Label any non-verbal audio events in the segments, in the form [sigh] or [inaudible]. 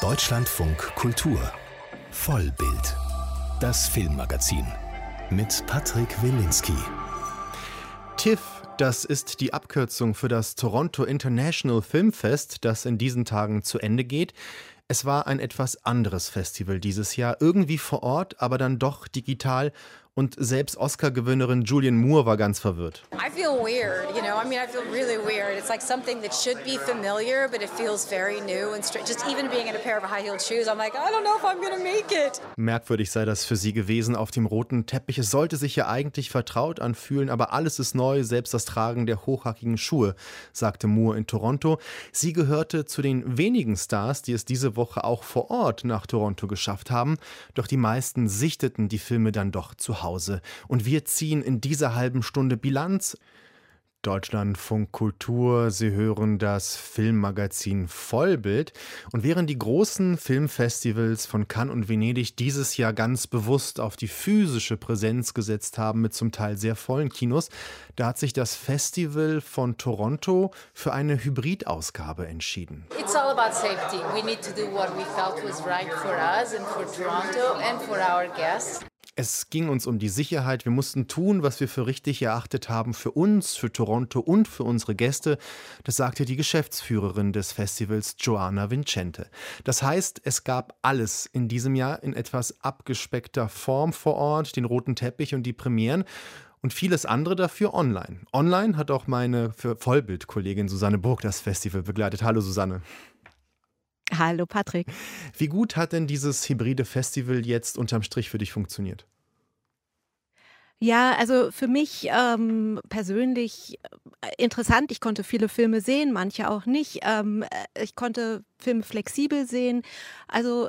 Deutschlandfunk Kultur Vollbild. Das Filmmagazin mit Patrick Wilinski. TIFF, das ist die Abkürzung für das Toronto International Film Fest, das in diesen Tagen zu Ende geht. Es war ein etwas anderes Festival dieses Jahr, irgendwie vor Ort, aber dann doch digital und selbst Oscar-Gewinnerin Julian Moore war ganz verwirrt. I feel weird, you know. I mean, I feel really weird. It's like something that should be familiar, but it feels very new and just even being in a pair of high-heeled shoes, I'm like, I don't know if I'm gonna make it. Merkwürdig sei das für sie gewesen auf dem roten Teppich. Es sollte sich ja eigentlich vertraut anfühlen, aber alles ist neu, selbst das Tragen der hochhackigen Schuhe, sagte Moore in Toronto. Sie gehörte zu den wenigen Stars, die es diese Woche auch vor Ort nach Toronto geschafft haben. Doch die meisten sichteten die Filme dann doch zu Hause. Hause und wir ziehen in dieser halben Stunde Bilanz. Deutschlandfunk Kultur. Sie hören das Filmmagazin Vollbild. Und während die großen Filmfestivals von Cannes und Venedig dieses Jahr ganz bewusst auf die physische Präsenz gesetzt haben mit zum Teil sehr vollen Kinos, da hat sich das Festival von Toronto für eine Hybridausgabe entschieden. It's all about safety. We need to do what we felt was right for us and for Toronto and for our guests. Es ging uns um die Sicherheit. Wir mussten tun, was wir für richtig erachtet haben, für uns, für Toronto und für unsere Gäste. Das sagte die Geschäftsführerin des Festivals, Joanna Vincente. Das heißt, es gab alles in diesem Jahr in etwas abgespeckter Form vor Ort, den roten Teppich und die Premieren und vieles andere dafür online. Online hat auch meine Vollbildkollegin Susanne Burg das Festival begleitet. Hallo Susanne. Hallo Patrick. Wie gut hat denn dieses hybride Festival jetzt unterm Strich für dich funktioniert? Ja, also für mich ähm, persönlich äh, interessant. Ich konnte viele Filme sehen, manche auch nicht. Ähm, äh, ich konnte Filme flexibel sehen. Also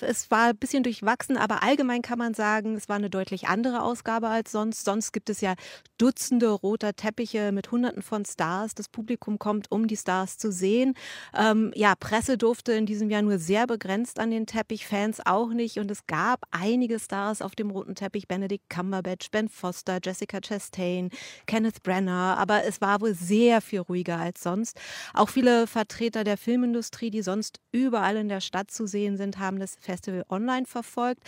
es war ein bisschen durchwachsen, aber allgemein kann man sagen, es war eine deutlich andere Ausgabe als sonst. Sonst gibt es ja Dutzende roter Teppiche mit Hunderten von Stars. Das Publikum kommt, um die Stars zu sehen. Ähm, ja, Presse durfte in diesem Jahr nur sehr begrenzt an den Teppich, Fans auch nicht. Und es gab einige Stars auf dem roten Teppich: Benedict Cumberbatch, Ben Foster, Jessica Chastain, Kenneth Brenner. Aber es war wohl sehr viel ruhiger als sonst. Auch viele Vertreter der Filmindustrie, die sonst überall in der Stadt zu sehen sind, haben das Festival online verfolgt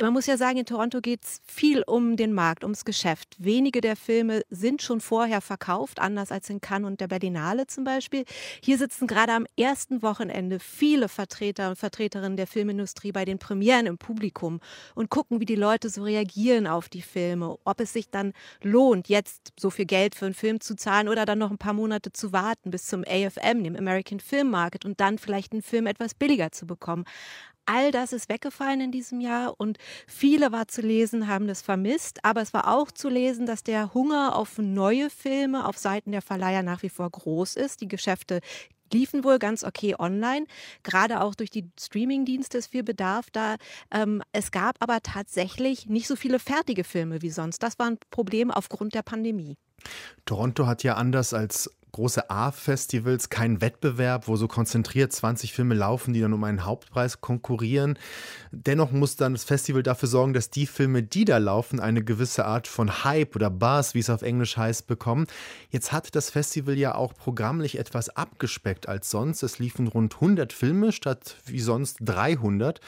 man muss ja sagen, in Toronto geht es viel um den Markt, ums Geschäft. Wenige der Filme sind schon vorher verkauft, anders als in Cannes und der Berlinale zum Beispiel. Hier sitzen gerade am ersten Wochenende viele Vertreter und Vertreterinnen der Filmindustrie bei den Premieren im Publikum und gucken, wie die Leute so reagieren auf die Filme, ob es sich dann lohnt, jetzt so viel Geld für einen Film zu zahlen oder dann noch ein paar Monate zu warten bis zum AFM, dem American Film Market, und dann vielleicht einen Film etwas billiger zu bekommen. All das ist weggefallen in diesem Jahr und viele war zu lesen, haben das vermisst. Aber es war auch zu lesen, dass der Hunger auf neue Filme auf Seiten der Verleiher nach wie vor groß ist. Die Geschäfte liefen wohl ganz okay online, gerade auch durch die Streamingdienste ist viel Bedarf da. Ähm, es gab aber tatsächlich nicht so viele fertige Filme wie sonst. Das war ein Problem aufgrund der Pandemie. Toronto hat ja anders als große A-Festivals kein Wettbewerb, wo so konzentriert 20 Filme laufen, die dann um einen Hauptpreis konkurrieren. Dennoch muss dann das Festival dafür sorgen, dass die Filme, die da laufen, eine gewisse Art von Hype oder Buzz, wie es auf Englisch heißt, bekommen. Jetzt hat das Festival ja auch programmlich etwas abgespeckt als sonst. Es liefen rund 100 Filme statt wie sonst 300.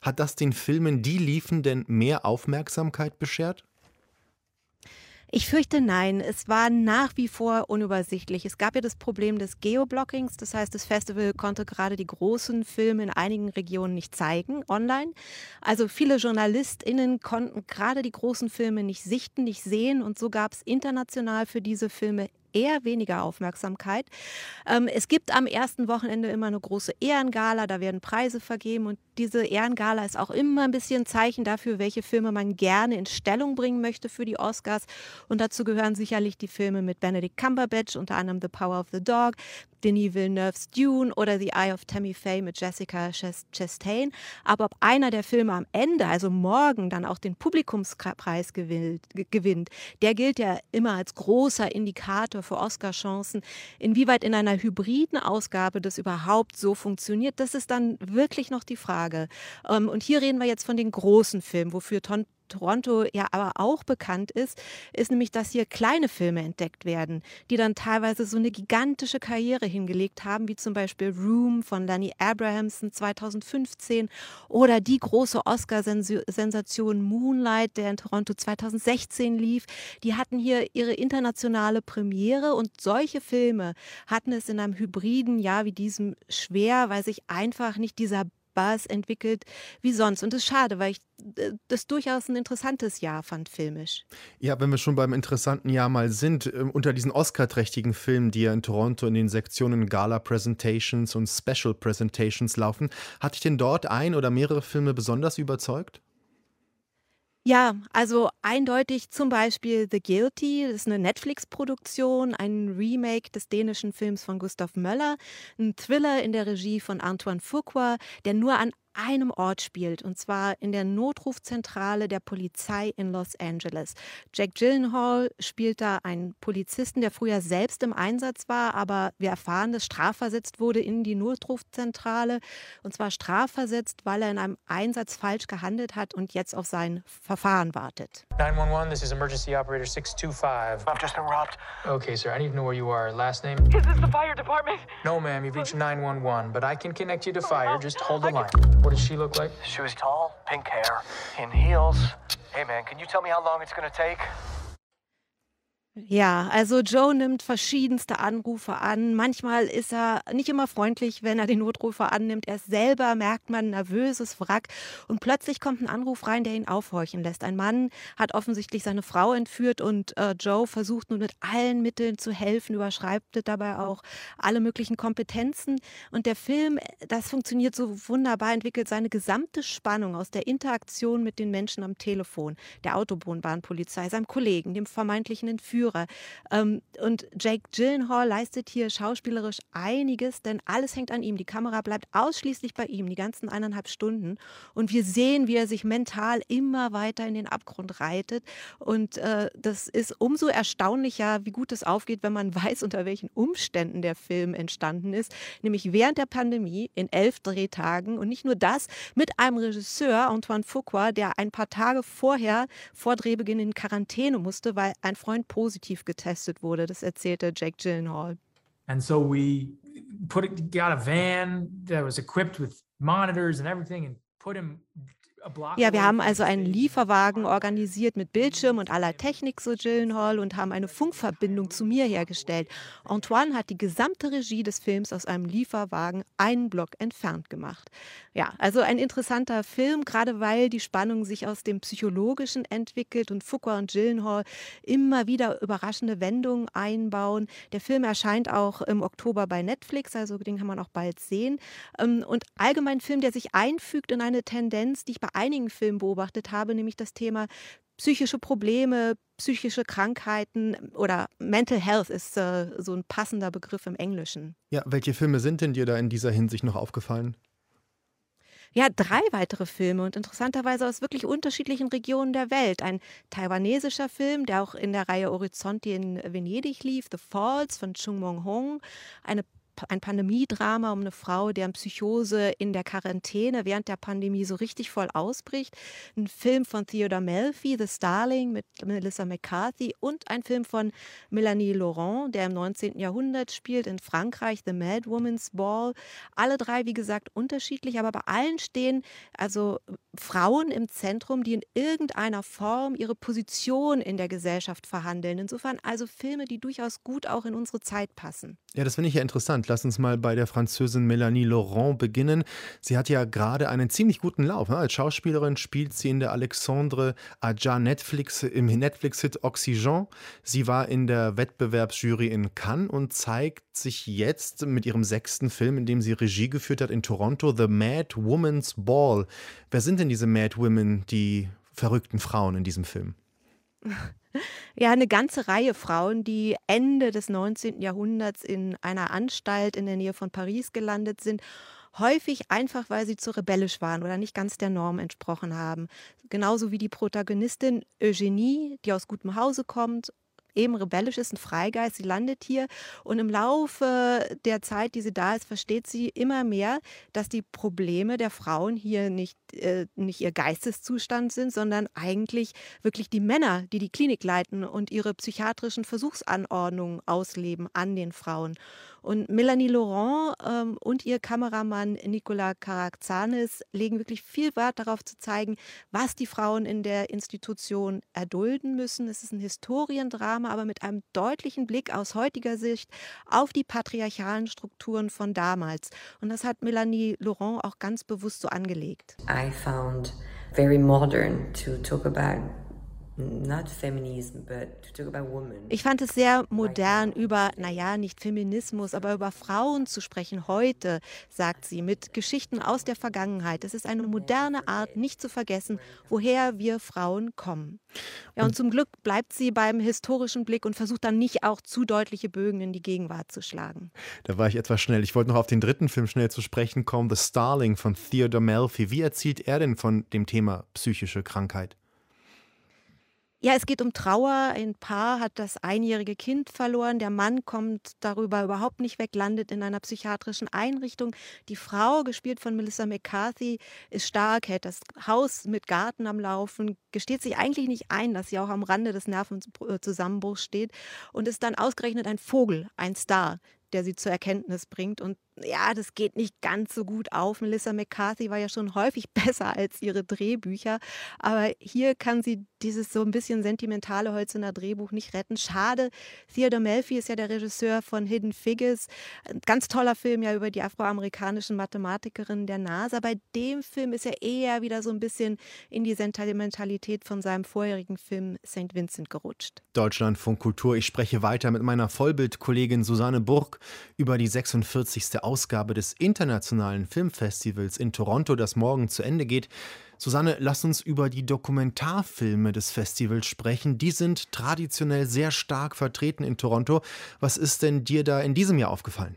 Hat das den Filmen, die liefen, denn mehr Aufmerksamkeit beschert? Ich fürchte nein. Es war nach wie vor unübersichtlich. Es gab ja das Problem des Geoblockings. Das heißt, das Festival konnte gerade die großen Filme in einigen Regionen nicht zeigen, online. Also viele JournalistInnen konnten gerade die großen Filme nicht sichten, nicht sehen. Und so gab es international für diese Filme eher weniger Aufmerksamkeit. Ähm, es gibt am ersten Wochenende immer eine große Ehrengala, da werden Preise vergeben und diese Ehrengala ist auch immer ein bisschen Zeichen dafür, welche Filme man gerne in Stellung bringen möchte für die Oscars. Und dazu gehören sicherlich die Filme mit Benedict Cumberbatch, unter anderem The Power of the Dog, Denis Villeneuve's Dune oder The Eye of Tammy Faye mit Jessica Chastain. Aber ob einer der Filme am Ende, also morgen, dann auch den Publikumspreis gewinnt, der gilt ja immer als großer Indikator für Oscar-Chancen. Inwieweit in einer hybriden Ausgabe das überhaupt so funktioniert, das ist dann wirklich noch die Frage. Ähm, und hier reden wir jetzt von den großen Filmen, wofür Toronto ja aber auch bekannt ist, ist nämlich, dass hier kleine Filme entdeckt werden, die dann teilweise so eine gigantische Karriere hingelegt haben, wie zum Beispiel Room von Danny Abrahamson 2015 oder die große Oscar-Sensation Moonlight, der in Toronto 2016 lief. Die hatten hier ihre internationale Premiere und solche Filme hatten es in einem hybriden Jahr wie diesem schwer, weil sich einfach nicht dieser Buzz entwickelt wie sonst. Und das ist schade, weil ich äh, das durchaus ein interessantes Jahr fand, filmisch. Ja, wenn wir schon beim interessanten Jahr mal sind, äh, unter diesen Oscar-trächtigen Filmen, die ja in Toronto in den Sektionen Gala Presentations und Special Presentations laufen, hat dich denn dort ein oder mehrere Filme besonders überzeugt? Ja, also eindeutig zum Beispiel The Guilty, das ist eine Netflix-Produktion, ein Remake des dänischen Films von Gustav Möller, ein Thriller in der Regie von Antoine Fuqua, der nur an einem Ort spielt, und zwar in der Notrufzentrale der Polizei in Los Angeles. Jack Gyllenhaal spielt da einen Polizisten, der früher selbst im Einsatz war, aber wir erfahren, dass strafversetzt wurde in die Notrufzentrale, und zwar strafversetzt, weil er in einem Einsatz falsch gehandelt hat und jetzt auf sein Verfahren wartet. 911, this is emergency operator 625. I've just been robbed. Okay, sir, I need to know where you are. Last name? Is this the fire department? No, ma'am, you've reached 911, but I can connect you to fire. Just hold the line. What does she look like? She was tall, pink hair, in heels. Hey man, can you tell me how long it's gonna take? Ja, also Joe nimmt verschiedenste Anrufe an. Manchmal ist er nicht immer freundlich, wenn er den Notrufer annimmt. Er selber merkt man nervöses Wrack und plötzlich kommt ein Anruf rein, der ihn aufhorchen lässt. Ein Mann hat offensichtlich seine Frau entführt und äh, Joe versucht nun mit allen Mitteln zu helfen, überschreibt dabei auch alle möglichen Kompetenzen. Und der Film, das funktioniert so wunderbar, entwickelt seine gesamte Spannung aus der Interaktion mit den Menschen am Telefon, der Autobahnpolizei, seinem Kollegen, dem vermeintlichen Entführer Führer. Ähm, und Jake Gyllenhaal leistet hier schauspielerisch einiges, denn alles hängt an ihm. Die Kamera bleibt ausschließlich bei ihm, die ganzen eineinhalb Stunden. Und wir sehen, wie er sich mental immer weiter in den Abgrund reitet. Und äh, das ist umso erstaunlicher, wie gut es aufgeht, wenn man [laughs] weiß, unter welchen Umständen der Film entstanden ist. Nämlich während der Pandemie in elf Drehtagen. Und nicht nur das, mit einem Regisseur, Antoine Fuqua, der ein paar Tage vorher vor Drehbeginn in Quarantäne musste, weil ein Freund positiv positiv getestet wurde. Das erzählte Jake Gyllenhaal. And so we put it got a van that was equipped with monitors and everything and put him ja, wir haben also einen Lieferwagen organisiert mit Bildschirm und aller Technik, so Gyllenhaal, und haben eine Funkverbindung zu mir hergestellt. Antoine hat die gesamte Regie des Films aus einem Lieferwagen einen Block entfernt gemacht. Ja, also ein interessanter Film, gerade weil die Spannung sich aus dem Psychologischen entwickelt und Fuqua und Gyllenhaal immer wieder überraschende Wendungen einbauen. Der Film erscheint auch im Oktober bei Netflix, also den kann man auch bald sehen. Ähm, und allgemein ein Film, der sich einfügt in eine Tendenz, die ich bei einigen Filmen beobachtet habe, nämlich das Thema psychische Probleme, psychische Krankheiten oder Mental Health ist äh, so ein passender Begriff im Englischen. Ja, welche Filme sind denn dir da in dieser Hinsicht noch aufgefallen? Ja, drei weitere Filme und interessanterweise aus wirklich unterschiedlichen Regionen der Welt. Ein taiwanesischer Film, der auch in der Reihe Horizonti in Venedig lief, The Falls von Chung Mong Hong. Eine ein Pandemiedrama um eine Frau, deren Psychose in der Quarantäne während der Pandemie so richtig voll ausbricht. Ein Film von Theodore Melfi, The Starling mit Melissa McCarthy und ein Film von Melanie Laurent, der im 19. Jahrhundert spielt in Frankreich, The Mad Woman's Ball. Alle drei, wie gesagt, unterschiedlich, aber bei allen stehen also Frauen im Zentrum, die in irgendeiner Form ihre Position in der Gesellschaft verhandeln. Insofern also Filme, die durchaus gut auch in unsere Zeit passen. Ja, das finde ich ja interessant. Lass uns mal bei der Französin Melanie Laurent beginnen. Sie hat ja gerade einen ziemlich guten Lauf. Ne? Als Schauspielerin spielt sie in der Alexandre Aja Netflix im Netflix-Hit Oxygen. Sie war in der Wettbewerbsjury in Cannes und zeigt sich jetzt mit ihrem sechsten Film, in dem sie Regie geführt hat, in Toronto, The Mad Woman's Ball. Wer sind denn diese Mad Women, die verrückten Frauen in diesem Film? [laughs] Ja, eine ganze Reihe Frauen, die Ende des 19. Jahrhunderts in einer Anstalt in der Nähe von Paris gelandet sind häufig einfach, weil sie zu rebellisch waren oder nicht ganz der Norm entsprochen haben. Genauso wie die Protagonistin Eugenie, die aus gutem Hause kommt, eben rebellisch ist, ein Freigeist. Sie landet hier und im Laufe der Zeit, die sie da ist, versteht sie immer mehr, dass die Probleme der Frauen hier nicht, äh, nicht ihr Geisteszustand sind, sondern eigentlich wirklich die Männer, die die Klinik leiten und ihre psychiatrischen Versuchsanordnungen ausleben an den Frauen. Und Melanie Laurent ähm, und ihr Kameramann Nicola Karakzanis legen wirklich viel Wert darauf zu zeigen, was die Frauen in der Institution erdulden müssen. Es ist ein Historiendrama, aber mit einem deutlichen Blick aus heutiger Sicht auf die patriarchalen Strukturen von damals. Und das hat Melanie Laurent auch ganz bewusst so angelegt. I found very modern to talk about ich fand es sehr modern, über, naja, nicht Feminismus, aber über Frauen zu sprechen heute, sagt sie, mit Geschichten aus der Vergangenheit. Es ist eine moderne Art, nicht zu vergessen, woher wir Frauen kommen. Ja, und zum Glück bleibt sie beim historischen Blick und versucht dann nicht auch zu deutliche Bögen in die Gegenwart zu schlagen. Da war ich etwas schnell. Ich wollte noch auf den dritten Film schnell zu sprechen kommen, The Starling von Theodore Melfi. Wie erzählt er denn von dem Thema psychische Krankheit? Ja, es geht um Trauer. Ein Paar hat das einjährige Kind verloren. Der Mann kommt darüber überhaupt nicht weg, landet in einer psychiatrischen Einrichtung. Die Frau, gespielt von Melissa McCarthy, ist stark, hält das Haus mit Garten am Laufen, gesteht sich eigentlich nicht ein, dass sie auch am Rande des Nervenzusammenbruchs steht und ist dann ausgerechnet ein Vogel, ein Star, der sie zur Erkenntnis bringt. Und ja, das geht nicht ganz so gut auf. Melissa McCarthy war ja schon häufig [laughs] besser als ihre Drehbücher, aber hier kann sie dieses so ein bisschen sentimentale Holzener Drehbuch nicht retten. Schade. Theodore Melfi ist ja der Regisseur von Hidden Figures. Ein ganz toller Film ja über die afroamerikanischen Mathematikerinnen der NASA. Bei dem Film ist er eher wieder so ein bisschen in die Sentimentalität von seinem vorherigen Film St. Vincent gerutscht. Deutschlandfunk Kultur. Ich spreche weiter mit meiner Vollbildkollegin Susanne Burg über die 46. Ausgabe des Internationalen Filmfestivals in Toronto, das morgen zu Ende geht. Susanne, lass uns über die Dokumentarfilme des Festivals sprechen. Die sind traditionell sehr stark vertreten in Toronto. Was ist denn dir da in diesem Jahr aufgefallen?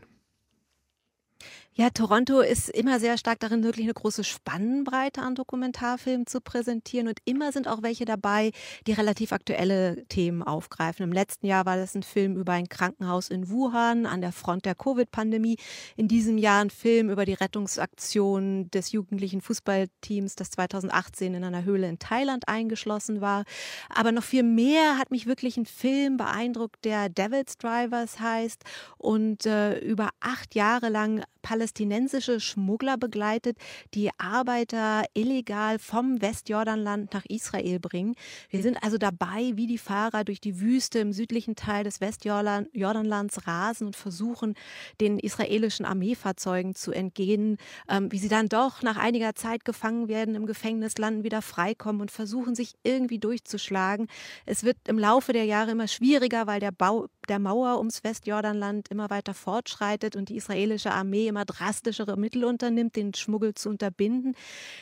Ja, Toronto ist immer sehr stark darin, wirklich eine große Spannbreite an Dokumentarfilmen zu präsentieren. Und immer sind auch welche dabei, die relativ aktuelle Themen aufgreifen. Im letzten Jahr war das ein Film über ein Krankenhaus in Wuhan an der Front der Covid-Pandemie. In diesem Jahr ein Film über die Rettungsaktion des jugendlichen Fußballteams, das 2018 in einer Höhle in Thailand eingeschlossen war. Aber noch viel mehr hat mich wirklich ein Film beeindruckt, der Devil's Drivers heißt und äh, über acht Jahre lang palästinensische Schmuggler begleitet, die Arbeiter illegal vom Westjordanland nach Israel bringen. Wir sind also dabei, wie die Fahrer durch die Wüste im südlichen Teil des Westjordanlands rasen und versuchen, den israelischen Armeefahrzeugen zu entgehen, ähm, wie sie dann doch nach einiger Zeit gefangen werden, im Gefängnis landen, wieder freikommen und versuchen, sich irgendwie durchzuschlagen. Es wird im Laufe der Jahre immer schwieriger, weil der Bau der Mauer ums Westjordanland immer weiter fortschreitet und die israelische Armee immer drastischere Mittel unternimmt, den Schmuggel zu unterbinden.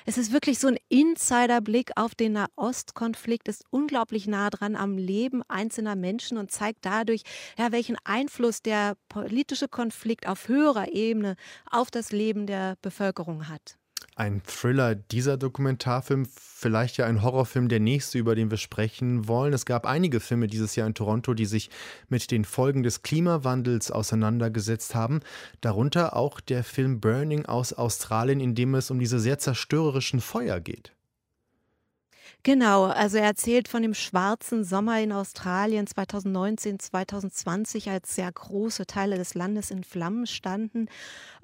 Es ist wirklich so ein Insiderblick auf den Nahostkonflikt, ist unglaublich nah dran am Leben einzelner Menschen und zeigt dadurch, ja, welchen Einfluss der politische Konflikt auf höherer Ebene auf das Leben der Bevölkerung hat ein Thriller dieser Dokumentarfilm, vielleicht ja ein Horrorfilm der nächste, über den wir sprechen wollen. Es gab einige Filme dieses Jahr in Toronto, die sich mit den Folgen des Klimawandels auseinandergesetzt haben. Darunter auch der Film Burning aus Australien, in dem es um diese sehr zerstörerischen Feuer geht. Genau, also er erzählt von dem schwarzen Sommer in Australien 2019, 2020, als sehr große Teile des Landes in Flammen standen.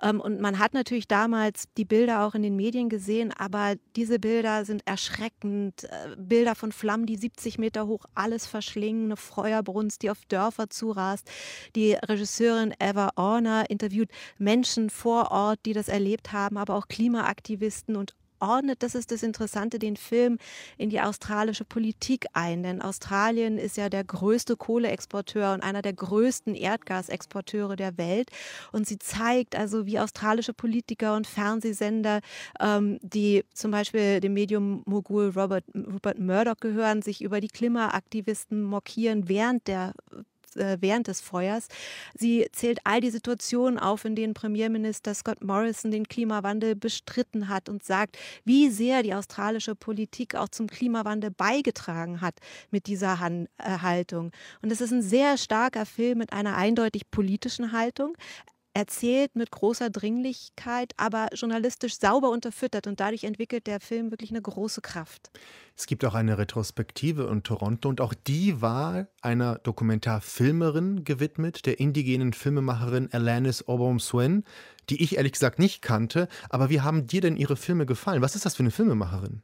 Ähm, und man hat natürlich damals die Bilder auch in den Medien gesehen, aber diese Bilder sind erschreckend. Äh, Bilder von Flammen, die 70 Meter hoch alles verschlingen, eine Feuerbrunst, die auf Dörfer zurast. Die Regisseurin Eva Orner interviewt Menschen vor Ort, die das erlebt haben, aber auch Klimaaktivisten und ordnet, das ist das Interessante, den Film in die australische Politik ein. Denn Australien ist ja der größte Kohleexporteur und einer der größten Erdgasexporteure der Welt. Und sie zeigt also, wie australische Politiker und Fernsehsender, ähm, die zum Beispiel dem Medium-Mogul Robert, Rupert Murdoch gehören, sich über die Klimaaktivisten mokieren während der äh, während des Feuers. Sie zählt all die Situationen auf, in denen Premierminister Scott Morrison den Klimawandel bestritten hat und sagt, wie sehr die australische Politik auch zum Klimawandel beigetragen hat mit dieser Han äh, Haltung. Und es ist ein sehr starker Film mit einer eindeutig politischen Haltung erzählt mit großer Dringlichkeit, aber journalistisch sauber unterfüttert und dadurch entwickelt der Film wirklich eine große Kraft. Es gibt auch eine Retrospektive in Toronto und auch die war einer Dokumentarfilmerin gewidmet, der indigenen Filmemacherin Alanis Obom-Swen, die ich ehrlich gesagt nicht kannte. Aber wie haben dir denn ihre Filme gefallen? Was ist das für eine Filmemacherin?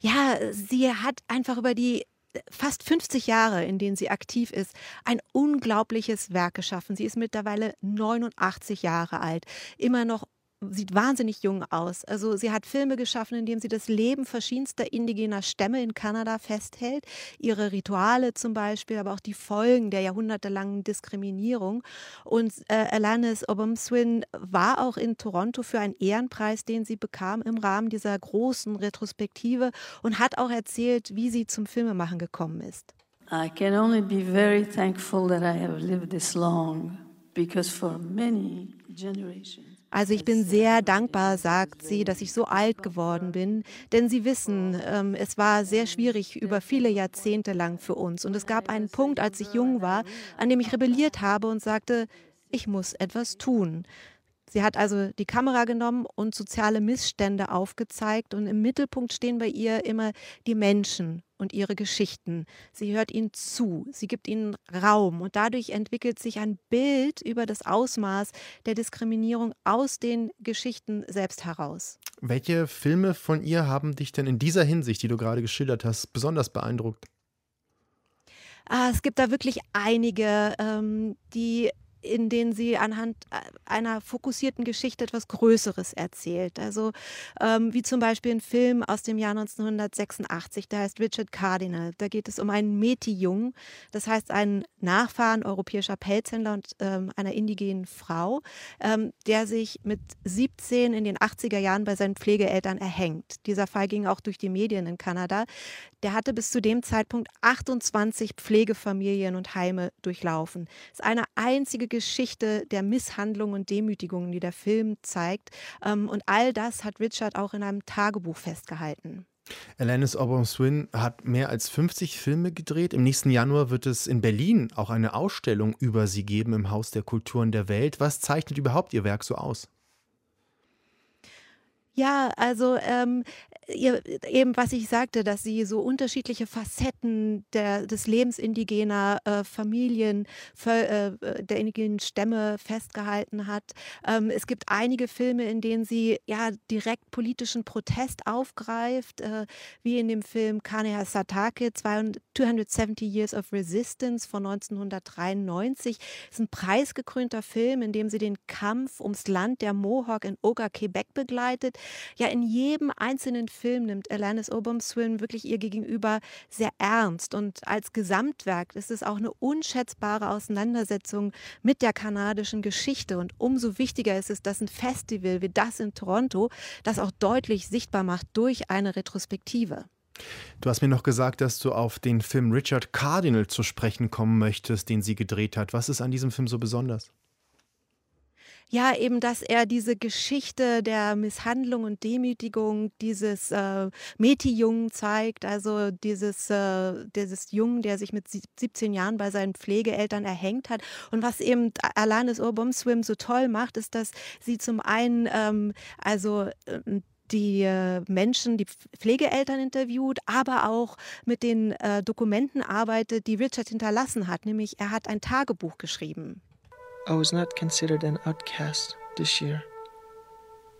Ja, sie hat einfach über die fast 50 Jahre, in denen sie aktiv ist, ein unglaubliches Werk geschaffen. Sie ist mittlerweile 89 Jahre alt, immer noch sieht wahnsinnig jung aus. Also sie hat Filme geschaffen, in denen sie das Leben verschiedenster indigener Stämme in Kanada festhält, ihre Rituale zum Beispiel, aber auch die Folgen der jahrhundertelangen Diskriminierung. Und äh, Alanis Obomswin war auch in Toronto für einen Ehrenpreis, den sie bekam im Rahmen dieser großen Retrospektive und hat auch erzählt, wie sie zum Filmemachen gekommen ist. I can only be very thankful that I have lived this long because for many generations also ich bin sehr dankbar, sagt sie, dass ich so alt geworden bin, denn Sie wissen, ähm, es war sehr schwierig über viele Jahrzehnte lang für uns. Und es gab einen Punkt, als ich jung war, an dem ich rebelliert habe und sagte, ich muss etwas tun. Sie hat also die Kamera genommen und soziale Missstände aufgezeigt und im Mittelpunkt stehen bei ihr immer die Menschen und ihre Geschichten. Sie hört ihnen zu, sie gibt ihnen Raum und dadurch entwickelt sich ein Bild über das Ausmaß der Diskriminierung aus den Geschichten selbst heraus. Welche Filme von ihr haben dich denn in dieser Hinsicht, die du gerade geschildert hast, besonders beeindruckt? Ah, es gibt da wirklich einige, ähm, die in denen sie anhand äh, einer fokussierten Geschichte etwas Größeres erzählt. Also ähm, wie zum Beispiel ein Film aus dem Jahr 1986, der heißt Richard Cardinal. Da geht es um einen Meti-Jungen, das heißt einen Nachfahren europäischer Pelzhändler und ähm, einer indigenen Frau, ähm, der sich mit 17 in den 80er Jahren bei seinen Pflegeeltern erhängt. Dieser Fall ging auch durch die Medien in Kanada. Der hatte bis zu dem Zeitpunkt 28 Pflegefamilien und Heime durchlaufen. Das ist eine einzige Geschichte der Misshandlung und Demütigungen, die der Film zeigt. Ähm, und all das hat Richard auch in einem Tagebuch festgehalten. Alanis Obom-Swin hat mehr als 50 Filme gedreht. Im nächsten Januar wird es in Berlin auch eine Ausstellung über sie geben im Haus der Kulturen der Welt. Was zeichnet überhaupt ihr Werk so aus? Ja, also ähm, ihr, eben was ich sagte, dass sie so unterschiedliche Facetten der, des Lebens indigener äh, Familien, äh, äh, der indigenen Stämme festgehalten hat. Ähm, es gibt einige Filme, in denen sie ja direkt politischen Protest aufgreift, äh, wie in dem Film Kaneha Satake, 270 Years of Resistance von 1993. Das ist ein preisgekrönter Film, in dem sie den Kampf ums Land der Mohawk in Oga, Quebec begleitet. Ja, in jedem einzelnen Film nimmt Alanis Obomswin wirklich ihr Gegenüber sehr ernst. Und als Gesamtwerk ist es auch eine unschätzbare Auseinandersetzung mit der kanadischen Geschichte. Und umso wichtiger ist es, dass ein Festival wie das in Toronto das auch deutlich sichtbar macht durch eine Retrospektive. Du hast mir noch gesagt, dass du auf den Film Richard Cardinal zu sprechen kommen möchtest, den sie gedreht hat. Was ist an diesem Film so besonders? Ja, eben, dass er diese Geschichte der Misshandlung und Demütigung dieses äh, Meti-Jungen zeigt, also dieses, äh, dieses Jungen, der sich mit 17 Jahren bei seinen Pflegeeltern erhängt hat. Und was eben Alanis Urbumswim so toll macht, ist, dass sie zum einen ähm, also äh, die Menschen, die Pflegeeltern interviewt, aber auch mit den äh, Dokumenten arbeitet, die Richard hinterlassen hat. Nämlich er hat ein Tagebuch geschrieben. I was not considered an outcast this year.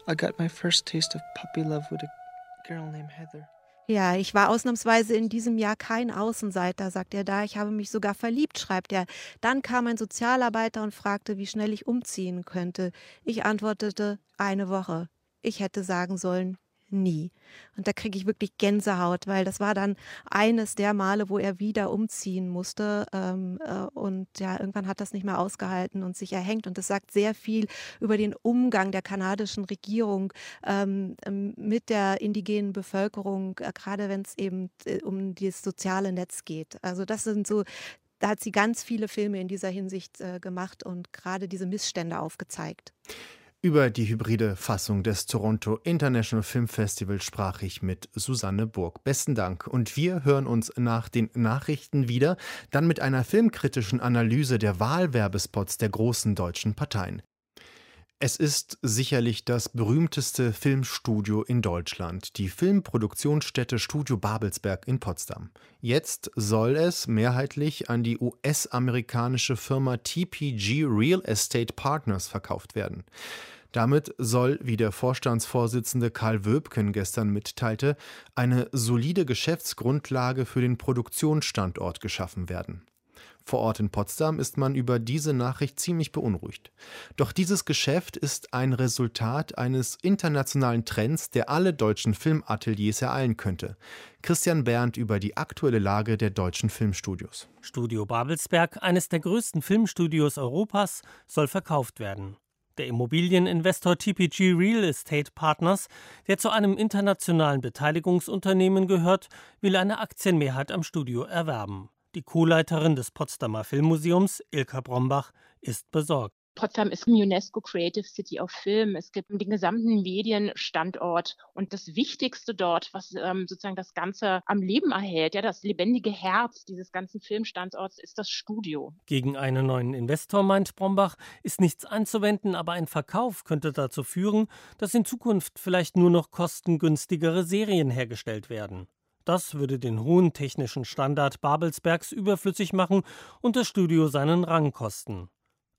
I got my first taste of puppy love with a girl named Heather. Ja, ich war ausnahmsweise in diesem Jahr kein Außenseiter, sagt er da. Ich habe mich sogar verliebt, schreibt er. Dann kam ein Sozialarbeiter und fragte, wie schnell ich umziehen könnte. Ich antwortete, eine Woche. Ich hätte sagen sollen, nie. Und da kriege ich wirklich Gänsehaut, weil das war dann eines der Male, wo er wieder umziehen musste. Ähm, äh, und ja, irgendwann hat das nicht mehr ausgehalten und sich erhängt. Und das sagt sehr viel über den Umgang der kanadischen Regierung ähm, ähm mit der indigenen Bevölkerung, äh, gerade wenn es eben äh, um das soziale Netz geht. Also das sind so da hat sie ganz viele Filme in dieser Hinsicht äh, gemacht und gerade diese Missstände aufgezeigt. Über die hybride Fassung des Toronto International Film Festival sprach ich mit Susanne Burg. Besten Dank. Und wir hören uns nach den Nachrichten wieder, dann mit einer filmkritischen Analyse der Wahlwerbespots der großen deutschen Parteien. Es ist sicherlich das berühmteste Filmstudio in Deutschland, die Filmproduktionsstätte Studio Babelsberg in Potsdam. Jetzt soll es mehrheitlich an die US-amerikanische Firma TPG Real Estate Partners verkauft werden. Damit soll, wie der Vorstandsvorsitzende Karl Wöbken gestern mitteilte, eine solide Geschäftsgrundlage für den Produktionsstandort geschaffen werden. Vor Ort in Potsdam ist man über diese Nachricht ziemlich beunruhigt. Doch dieses Geschäft ist ein Resultat eines internationalen Trends, der alle deutschen Filmateliers ereilen könnte. Christian Berndt über die aktuelle Lage der deutschen Filmstudios. Studio Babelsberg, eines der größten Filmstudios Europas, soll verkauft werden. Der Immobilieninvestor TPG Real Estate Partners, der zu einem internationalen Beteiligungsunternehmen gehört, will eine Aktienmehrheit am Studio erwerben. Die Co-Leiterin des Potsdamer Filmmuseums, Ilka Brombach, ist besorgt. Potsdam ist ein UNESCO Creative City of Film. Es gibt den gesamten Medienstandort und das Wichtigste dort, was ähm, sozusagen das Ganze am Leben erhält, ja, das lebendige Herz dieses ganzen Filmstandorts ist das Studio. Gegen einen neuen Investor, meint Brombach, ist nichts einzuwenden, aber ein Verkauf könnte dazu führen, dass in Zukunft vielleicht nur noch kostengünstigere Serien hergestellt werden. Das würde den hohen technischen Standard Babelsbergs überflüssig machen und das Studio seinen Rang kosten.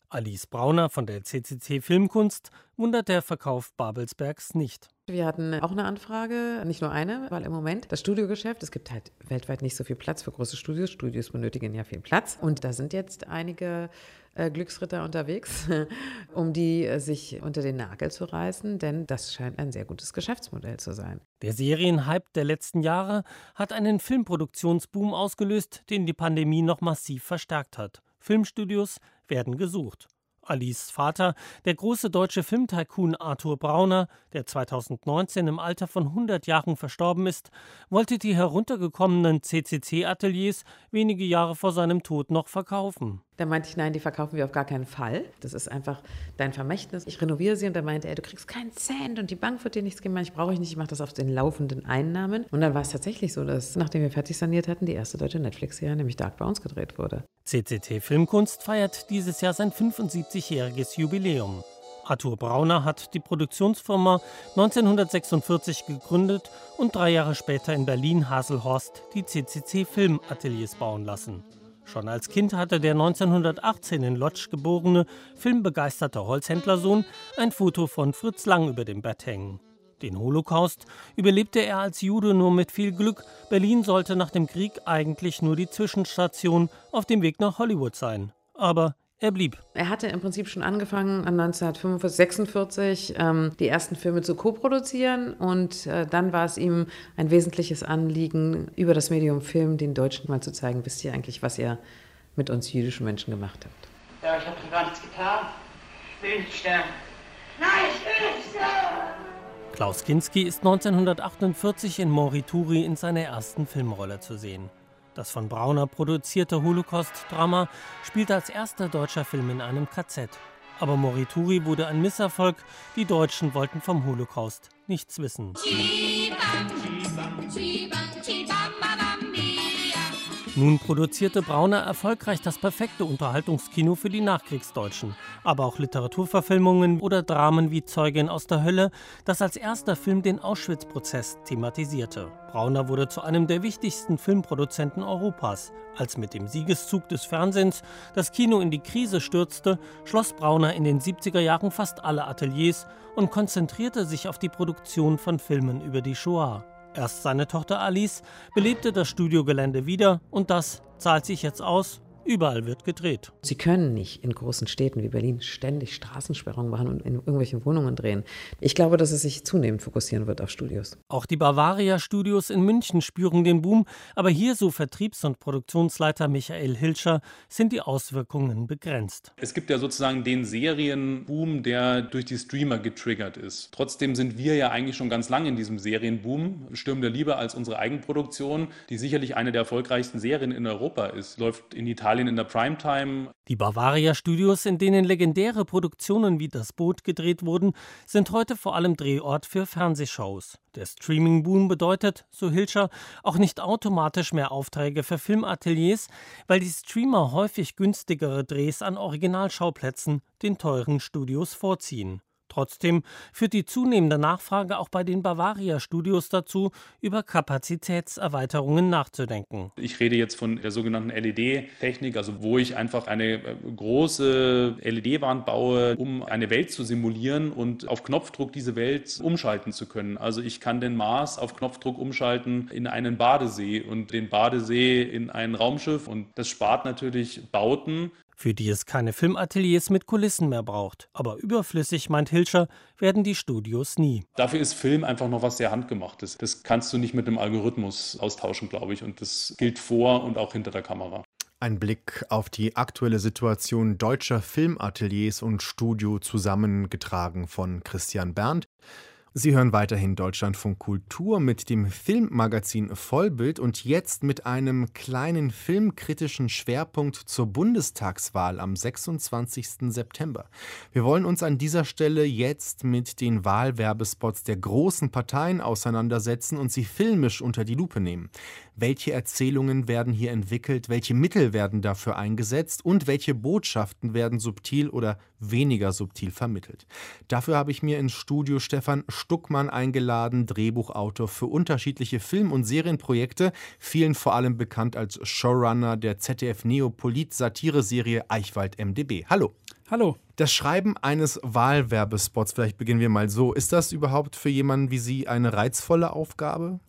Alice Brauner von der CCC Filmkunst wundert der Verkauf Babelsbergs nicht. Wir hatten auch eine Anfrage, nicht nur eine, weil im Moment das Studiogeschäft, es gibt halt weltweit nicht so viel Platz für große Studios. Studios benötigen ja viel Platz. Und da sind jetzt einige äh, Glücksritter unterwegs, [laughs] um die äh, sich unter den Nagel zu reißen, denn das scheint ein sehr gutes Geschäftsmodell zu sein. Der Serienhype der letzten Jahre hat einen Filmproduktionsboom ausgelöst, den die Pandemie noch massiv verstärkt hat. Filmstudios werden gesucht. Alice Vater, der große deutsche Filmtycoon Arthur Brauner, der 2019 im Alter von 100 Jahren verstorben ist, wollte die heruntergekommenen CCC-Ateliers wenige Jahre vor seinem Tod noch verkaufen. Da meinte ich, nein, die verkaufen wir auf gar keinen Fall. Das ist einfach dein Vermächtnis. Ich renoviere sie und da meinte er, du kriegst keinen Cent und die Bank wird dir nichts geben. Ich brauche ich nicht, ich mache das auf den laufenden Einnahmen. Und dann war es tatsächlich so, dass nachdem wir fertig saniert hatten, die erste deutsche Netflix-Serie, nämlich Dark Browns, gedreht wurde. CCT Filmkunst feiert dieses Jahr sein 75-jähriges Jubiläum. Arthur Brauner hat die Produktionsfirma 1946 gegründet und drei Jahre später in Berlin-Haselhorst die CCC Filmateliers bauen lassen. Schon als Kind hatte der 1918 in Lodz geborene, filmbegeisterte Holzhändlersohn ein Foto von Fritz Lang über dem Bett hängen. Den Holocaust überlebte er als Jude nur mit viel Glück. Berlin sollte nach dem Krieg eigentlich nur die Zwischenstation auf dem Weg nach Hollywood sein. Aber er blieb. Er hatte im Prinzip schon angefangen, 1946 ähm, die ersten Filme zu koproduzieren. Und äh, dann war es ihm ein wesentliches Anliegen, über das Medium Film den Deutschen mal zu zeigen, wisst ihr eigentlich, was ihr mit uns jüdischen Menschen gemacht habt. Ja, ich habe gar nichts getan. Ich will nicht sterben. Nein, ich will nicht sterben! Klaus Kinski ist 1948 in Morituri in seiner ersten Filmrolle zu sehen. Das von Brauner produzierte Holocaust-Drama spielt als erster deutscher Film in einem KZ. Aber Morituri wurde ein Misserfolg. Die Deutschen wollten vom Holocaust nichts wissen. Chibam, chibam, chibam, nun produzierte Brauner erfolgreich das perfekte Unterhaltungskino für die Nachkriegsdeutschen, aber auch Literaturverfilmungen oder Dramen wie Zeugin aus der Hölle, das als erster Film den Auschwitz-Prozess thematisierte. Brauner wurde zu einem der wichtigsten Filmproduzenten Europas. Als mit dem Siegeszug des Fernsehens das Kino in die Krise stürzte, schloss Brauner in den 70er Jahren fast alle Ateliers und konzentrierte sich auf die Produktion von Filmen über die Shoah. Erst seine Tochter Alice belebte das Studiogelände wieder und das zahlt sich jetzt aus Überall wird gedreht. Sie können nicht in großen Städten wie Berlin ständig Straßensperrungen machen und in irgendwelchen Wohnungen drehen. Ich glaube, dass es sich zunehmend fokussieren wird auf Studios. Auch die Bavaria Studios in München spüren den Boom, aber hier, so Vertriebs- und Produktionsleiter Michael Hilscher, sind die Auswirkungen begrenzt. Es gibt ja sozusagen den Serienboom, der durch die Streamer getriggert ist. Trotzdem sind wir ja eigentlich schon ganz lange in diesem Serienboom. Sturm der Liebe als unsere Eigenproduktion, die sicherlich eine der erfolgreichsten Serien in Europa ist, läuft in Italien Italien in der Primetime. Die Bavaria Studios, in denen legendäre Produktionen wie Das Boot gedreht wurden, sind heute vor allem Drehort für Fernsehshows. Der Streaming-Boom bedeutet, so Hilscher, auch nicht automatisch mehr Aufträge für Filmateliers, weil die Streamer häufig günstigere Drehs an Originalschauplätzen den teuren Studios vorziehen. Trotzdem führt die zunehmende Nachfrage auch bei den Bavaria Studios dazu, über Kapazitätserweiterungen nachzudenken. Ich rede jetzt von der sogenannten LED-Technik, also wo ich einfach eine äh, große LED-Wand baue, um eine Welt zu simulieren und auf Knopfdruck diese Welt umschalten zu können. Also ich kann den Mars auf Knopfdruck umschalten in einen Badesee und den Badesee in ein Raumschiff und das spart natürlich Bauten für die es keine Filmateliers mit Kulissen mehr braucht. Aber überflüssig, meint Hilscher, werden die Studios nie. Dafür ist Film einfach noch was sehr Handgemachtes. Das kannst du nicht mit einem Algorithmus austauschen, glaube ich. Und das gilt vor und auch hinter der Kamera. Ein Blick auf die aktuelle Situation deutscher Filmateliers und Studio zusammengetragen von Christian Berndt. Sie hören weiterhin Deutschlandfunk Kultur mit dem Filmmagazin Vollbild und jetzt mit einem kleinen filmkritischen Schwerpunkt zur Bundestagswahl am 26. September. Wir wollen uns an dieser Stelle jetzt mit den Wahlwerbespots der großen Parteien auseinandersetzen und sie filmisch unter die Lupe nehmen. Welche Erzählungen werden hier entwickelt, welche Mittel werden dafür eingesetzt und welche Botschaften werden subtil oder weniger subtil vermittelt. Dafür habe ich mir ins Studio Stefan Stuckmann eingeladen, Drehbuchautor für unterschiedliche Film- und Serienprojekte, vielen vor allem bekannt als Showrunner der ZDF Neopolit Satireserie Eichwald MDB. Hallo. Hallo. Das Schreiben eines Wahlwerbespots, vielleicht beginnen wir mal so. Ist das überhaupt für jemanden wie Sie eine reizvolle Aufgabe?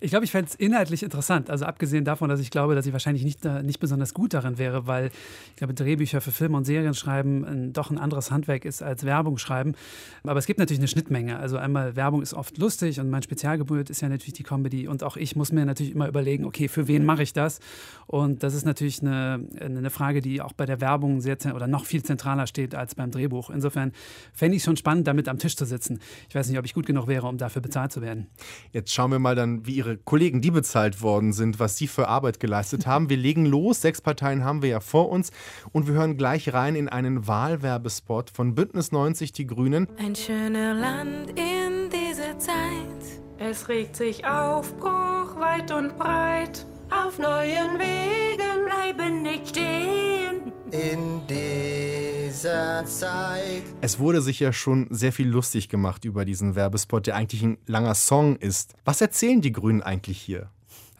Ich glaube, ich fände es inhaltlich interessant. Also abgesehen davon, dass ich glaube, dass ich wahrscheinlich nicht, äh, nicht besonders gut darin wäre, weil ich glaube, Drehbücher für Filme und Serien schreiben ein, doch ein anderes Handwerk ist als Werbung schreiben. Aber es gibt natürlich eine Schnittmenge. Also einmal Werbung ist oft lustig und mein Spezialgeburt ist ja natürlich die Comedy. Und auch ich muss mir natürlich immer überlegen, okay, für wen mache ich das? Und das ist natürlich eine, eine Frage, die auch bei der Werbung sehr oder noch viel zentraler steht als beim Drehbuch. Insofern fände ich es schon spannend, damit am Tisch zu sitzen. Ich weiß nicht, ob ich gut genug wäre, um dafür bezahlt zu werden. Jetzt schauen wir mal dann, wie Ihre Ihre Kollegen, die bezahlt worden sind, was sie für Arbeit geleistet haben. Wir legen los. Sechs Parteien haben wir ja vor uns. Und wir hören gleich rein in einen Wahlwerbespot von Bündnis 90 Die Grünen. Ein schöner Land in dieser Zeit. Es regt sich Aufbruch weit und breit. Auf neuen Wegen bleiben nicht stehen. In dieser Zeit. Es wurde sich ja schon sehr viel lustig gemacht über diesen Werbespot, der eigentlich ein langer Song ist. Was erzählen die Grünen eigentlich hier?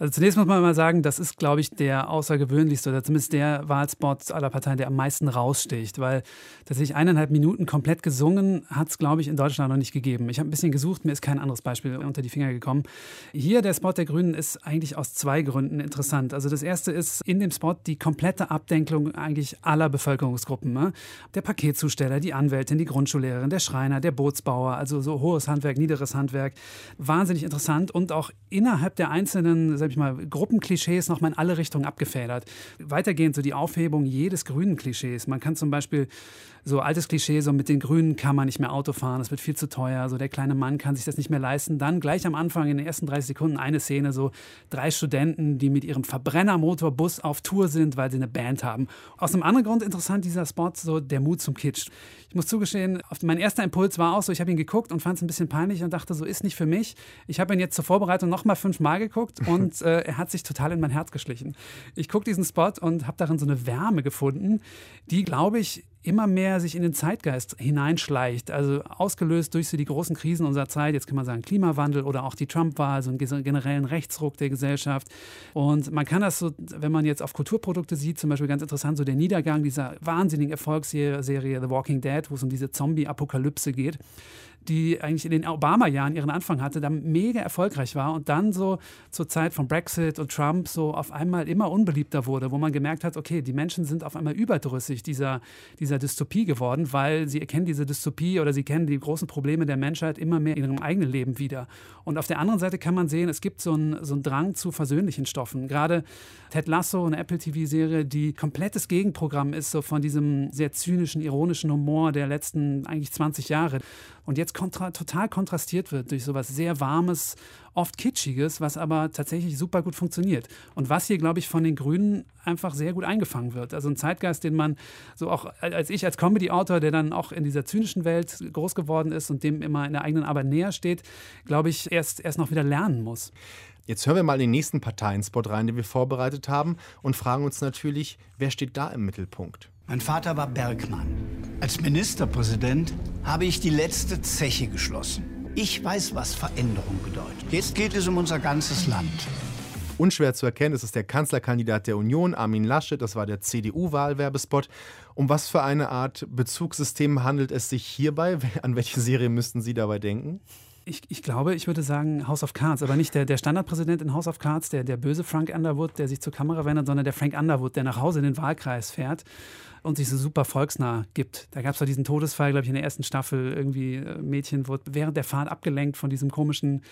Also zunächst muss man mal sagen, das ist, glaube ich, der außergewöhnlichste oder zumindest der Wahlspot aller Parteien, der am meisten raussticht, weil tatsächlich eineinhalb Minuten komplett gesungen hat es, glaube ich, in Deutschland noch nicht gegeben. Ich habe ein bisschen gesucht, mir ist kein anderes Beispiel unter die Finger gekommen. Hier der Spot der Grünen ist eigentlich aus zwei Gründen interessant. Also das erste ist in dem Spot die komplette Abdenkung eigentlich aller Bevölkerungsgruppen. Ne? Der Paketzusteller, die Anwältin, die Grundschullehrerin, der Schreiner, der Bootsbauer, also so hohes Handwerk, niederes Handwerk. Wahnsinnig interessant und auch innerhalb der einzelnen ich mal, Gruppenklischees nochmal in alle Richtungen abgefedert. Weitergehend so die Aufhebung jedes grünen Klischees. Man kann zum Beispiel so altes Klischee, so mit den Grünen kann man nicht mehr Auto fahren, das wird viel zu teuer, so der kleine Mann kann sich das nicht mehr leisten. Dann gleich am Anfang in den ersten 30 Sekunden eine Szene, so drei Studenten, die mit ihrem Verbrennermotorbus auf Tour sind, weil sie eine Band haben. Aus einem anderen Grund interessant dieser Spot, so der Mut zum Kitsch. Ich muss zugestehen, mein erster Impuls war auch so, ich habe ihn geguckt und fand es ein bisschen peinlich und dachte, so ist nicht für mich. Ich habe ihn jetzt zur Vorbereitung nochmal fünfmal geguckt [laughs] und äh, er hat sich total in mein Herz geschlichen. Ich gucke diesen Spot und habe darin so eine Wärme gefunden, die, glaube ich, immer mehr sich in den Zeitgeist hineinschleicht. Also ausgelöst durch so die großen Krisen unserer Zeit, jetzt kann man sagen Klimawandel oder auch die Trump-Wahl, so einen generellen Rechtsruck der Gesellschaft. Und man kann das so, wenn man jetzt auf Kulturprodukte sieht, zum Beispiel ganz interessant, so der Niedergang dieser wahnsinnigen Erfolgsserie The Walking Dead, wo es um diese Zombie-Apokalypse geht die eigentlich in den Obama-Jahren ihren Anfang hatte, dann mega erfolgreich war und dann so zur Zeit von Brexit und Trump so auf einmal immer unbeliebter wurde, wo man gemerkt hat, okay, die Menschen sind auf einmal überdrüssig dieser, dieser Dystopie geworden, weil sie erkennen diese Dystopie oder sie kennen die großen Probleme der Menschheit immer mehr in ihrem eigenen Leben wieder. Und auf der anderen Seite kann man sehen, es gibt so einen, so einen Drang zu versöhnlichen Stoffen. Gerade Ted Lasso, eine Apple TV-Serie, die komplettes Gegenprogramm ist, so von diesem sehr zynischen, ironischen Humor der letzten eigentlich 20 Jahre. Und jetzt kontra total kontrastiert wird durch sowas sehr Warmes, oft Kitschiges, was aber tatsächlich super gut funktioniert. Und was hier, glaube ich, von den Grünen einfach sehr gut eingefangen wird. Also ein Zeitgeist, den man so auch als ich als Comedy-Autor, der dann auch in dieser zynischen Welt groß geworden ist und dem immer in der eigenen Arbeit näher steht, glaube ich, erst, erst noch wieder lernen muss. Jetzt hören wir mal den nächsten Parteienspot rein, den wir vorbereitet haben und fragen uns natürlich, wer steht da im Mittelpunkt? Mein Vater war Bergmann. Als Ministerpräsident habe ich die letzte Zeche geschlossen. Ich weiß, was Veränderung bedeutet. Jetzt geht es um unser ganzes Land. Unschwer zu erkennen, es ist der Kanzlerkandidat der Union, Armin Laschet, das war der CDU-Wahlwerbespot. Um was für eine Art Bezugssystem handelt es sich hierbei? [laughs] An welche Serie müssten Sie dabei denken? Ich, ich, glaube, ich würde sagen House of Cards, aber nicht der, der Standardpräsident in House of Cards, der, der böse Frank Underwood, der sich zur Kamera wendet, sondern der Frank Underwood, der nach Hause in den Wahlkreis fährt und sich so super volksnah gibt. Da gab es doch diesen Todesfall, glaube ich, in der ersten Staffel. Irgendwie äh, Mädchen wird während der Fahrt abgelenkt von diesem komischen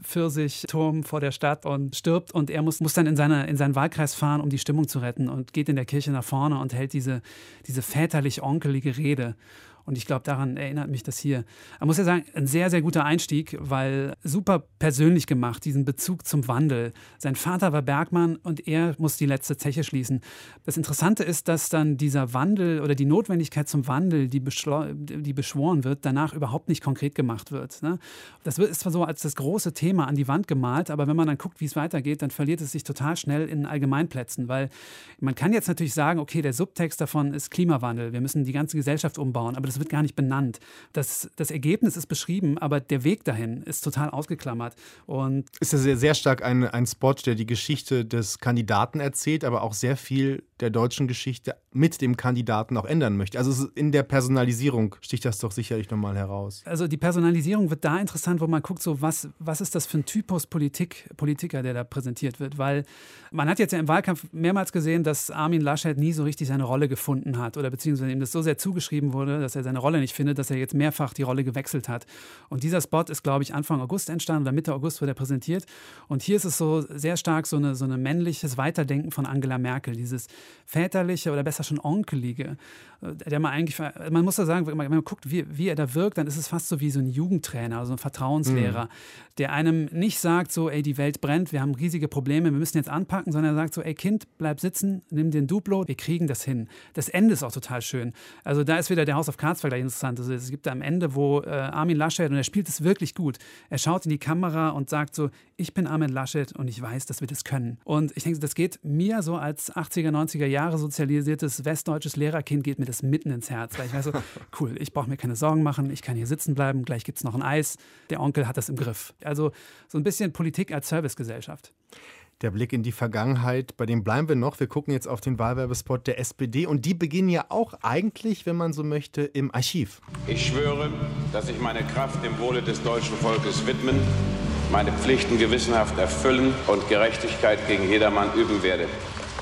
Pfirsichturm vor der Stadt und stirbt. Und er muss, muss dann in, seine, in seinen Wahlkreis fahren, um die Stimmung zu retten und geht in der Kirche nach vorne und hält diese, diese väterlich-onkelige Rede. Und ich glaube, daran erinnert mich das hier. Man muss ja sagen, ein sehr, sehr guter Einstieg, weil super persönlich gemacht, diesen Bezug zum Wandel. Sein Vater war Bergmann und er muss die letzte Zeche schließen. Das Interessante ist, dass dann dieser Wandel oder die Notwendigkeit zum Wandel, die, die beschworen wird, danach überhaupt nicht konkret gemacht wird. Ne? Das ist zwar so als das große Thema an die Wand gemalt, aber wenn man dann guckt, wie es weitergeht, dann verliert es sich total schnell in Allgemeinplätzen, weil man kann jetzt natürlich sagen, okay, der Subtext davon ist Klimawandel, wir müssen die ganze Gesellschaft umbauen, aber das wird gar nicht benannt. Das, das Ergebnis ist beschrieben, aber der Weg dahin ist total ausgeklammert. Und ist ja sehr, sehr stark ein, ein Spot, der die Geschichte des Kandidaten erzählt, aber auch sehr viel der deutschen Geschichte mit dem Kandidaten auch ändern möchte. Also in der Personalisierung sticht das doch sicherlich nochmal heraus. Also die Personalisierung wird da interessant, wo man guckt, so was, was ist das für ein Typus Politik, Politiker, der da präsentiert wird. Weil man hat jetzt ja im Wahlkampf mehrmals gesehen, dass Armin Laschet nie so richtig seine Rolle gefunden hat oder beziehungsweise ihm das so sehr zugeschrieben wurde, dass er seine Rolle nicht findet, dass er jetzt mehrfach die Rolle gewechselt hat. Und dieser Spot ist, glaube ich, Anfang August entstanden oder Mitte August wird er präsentiert. Und hier ist es so sehr stark so, eine, so ein männliches Weiterdenken von Angela Merkel, dieses väterliche oder besser schon onkelige, der man eigentlich, man muss da sagen, wenn man, guckt, wie, wie er da wirkt, dann ist es fast so wie so ein Jugendtrainer, also ein Vertrauenslehrer, mhm. der einem nicht sagt so, ey, die Welt brennt, wir haben riesige Probleme, wir müssen jetzt anpacken, sondern er sagt so, ey Kind, bleib sitzen, nimm den Duplo, wir kriegen das hin. Das Ende ist auch total schön. Also da ist wieder der House of Cards Vergleich interessant. Also es gibt da am Ende, wo äh, Armin Laschet, und er spielt es wirklich gut, er schaut in die Kamera und sagt so, ich bin Armin Laschet und ich weiß, dass wir das können. Und ich denke, das geht mir so als 80er, 90er Jahre sozialisiertes westdeutsches Lehrerkind geht mir das mitten ins Herz, weil ich weiß so, [laughs] cool, ich brauche mir keine Sorgen machen, ich kann hier sitzen bleiben, gleich gibt es noch ein Eis, der Onkel hat das im Griff. Also so ein bisschen Politik als Servicegesellschaft. Der Blick in die Vergangenheit, bei dem bleiben wir noch. Wir gucken jetzt auf den Wahlwerbespot der SPD und die beginnen ja auch eigentlich, wenn man so möchte, im Archiv. Ich schwöre, dass ich meine Kraft dem Wohle des deutschen Volkes widmen, meine Pflichten gewissenhaft erfüllen und Gerechtigkeit gegen jedermann üben werde.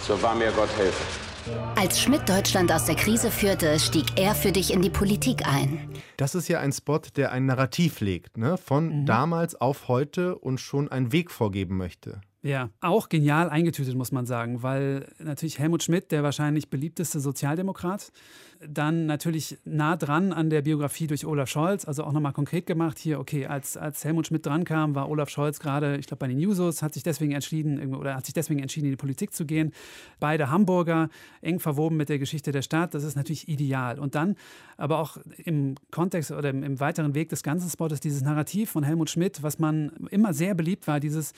So wahr mir Gott helfe. Als Schmidt Deutschland aus der Krise führte, stieg er für dich in die Politik ein. Das ist ja ein Spot, der ein Narrativ legt, ne? von mhm. damals auf heute und schon einen Weg vorgeben möchte. Ja, auch genial eingetütet, muss man sagen, weil natürlich Helmut Schmidt, der wahrscheinlich beliebteste Sozialdemokrat, dann natürlich nah dran an der Biografie durch Olaf Scholz, also auch nochmal konkret gemacht hier, okay, als, als Helmut Schmidt drankam, war Olaf Scholz gerade, ich glaube, bei den Jusos, hat sich deswegen entschieden, oder hat sich deswegen entschieden, in die Politik zu gehen. Beide Hamburger, eng verwoben mit der Geschichte der Stadt, das ist natürlich ideal. Und dann aber auch im Kontext oder im, im weiteren Weg des ganzen Spots dieses Narrativ von Helmut Schmidt, was man immer sehr beliebt war, dieses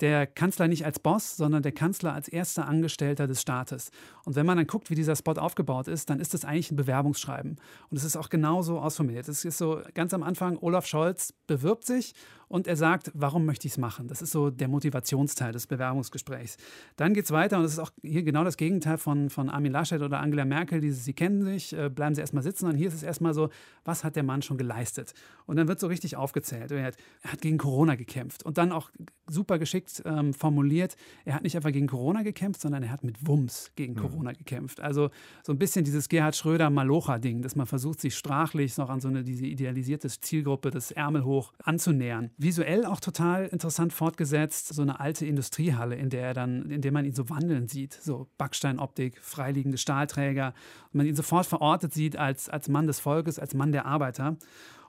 der Kanzler nicht als Boss, sondern der Kanzler als erster Angestellter des Staates. Und wenn man dann guckt, wie dieser Spot aufgebaut ist, dann ist das eigentlich ein Bewerbungsschreiben. Und es ist auch genauso ausformuliert. Es ist so ganz am Anfang, Olaf Scholz bewirbt sich und er sagt, warum möchte ich es machen? Das ist so der Motivationsteil des Bewerbungsgesprächs. Dann geht es weiter und es ist auch hier genau das Gegenteil von, von Armin Laschet oder Angela Merkel. Dieses, sie kennen sich, äh, bleiben sie erstmal sitzen. Und hier ist es erstmal so, was hat der Mann schon geleistet? Und dann wird so richtig aufgezählt. Er hat, er hat gegen Corona gekämpft und dann auch super geschickt ähm, formuliert, er hat nicht einfach gegen Corona gekämpft, sondern er hat mit Wumms gegen mhm. Corona gekämpft. Also so ein bisschen dieses Gerhard Schröder-Malocha-Ding, dass man versucht, sich sprachlich noch an so eine diese idealisierte Zielgruppe, das Ärmel hoch, anzunähern visuell auch total interessant fortgesetzt. So eine alte Industriehalle, in der er dann, in der man ihn so wandeln sieht. So Backsteinoptik, freiliegende Stahlträger. Und man ihn sofort verortet sieht als, als Mann des Volkes, als Mann der Arbeiter.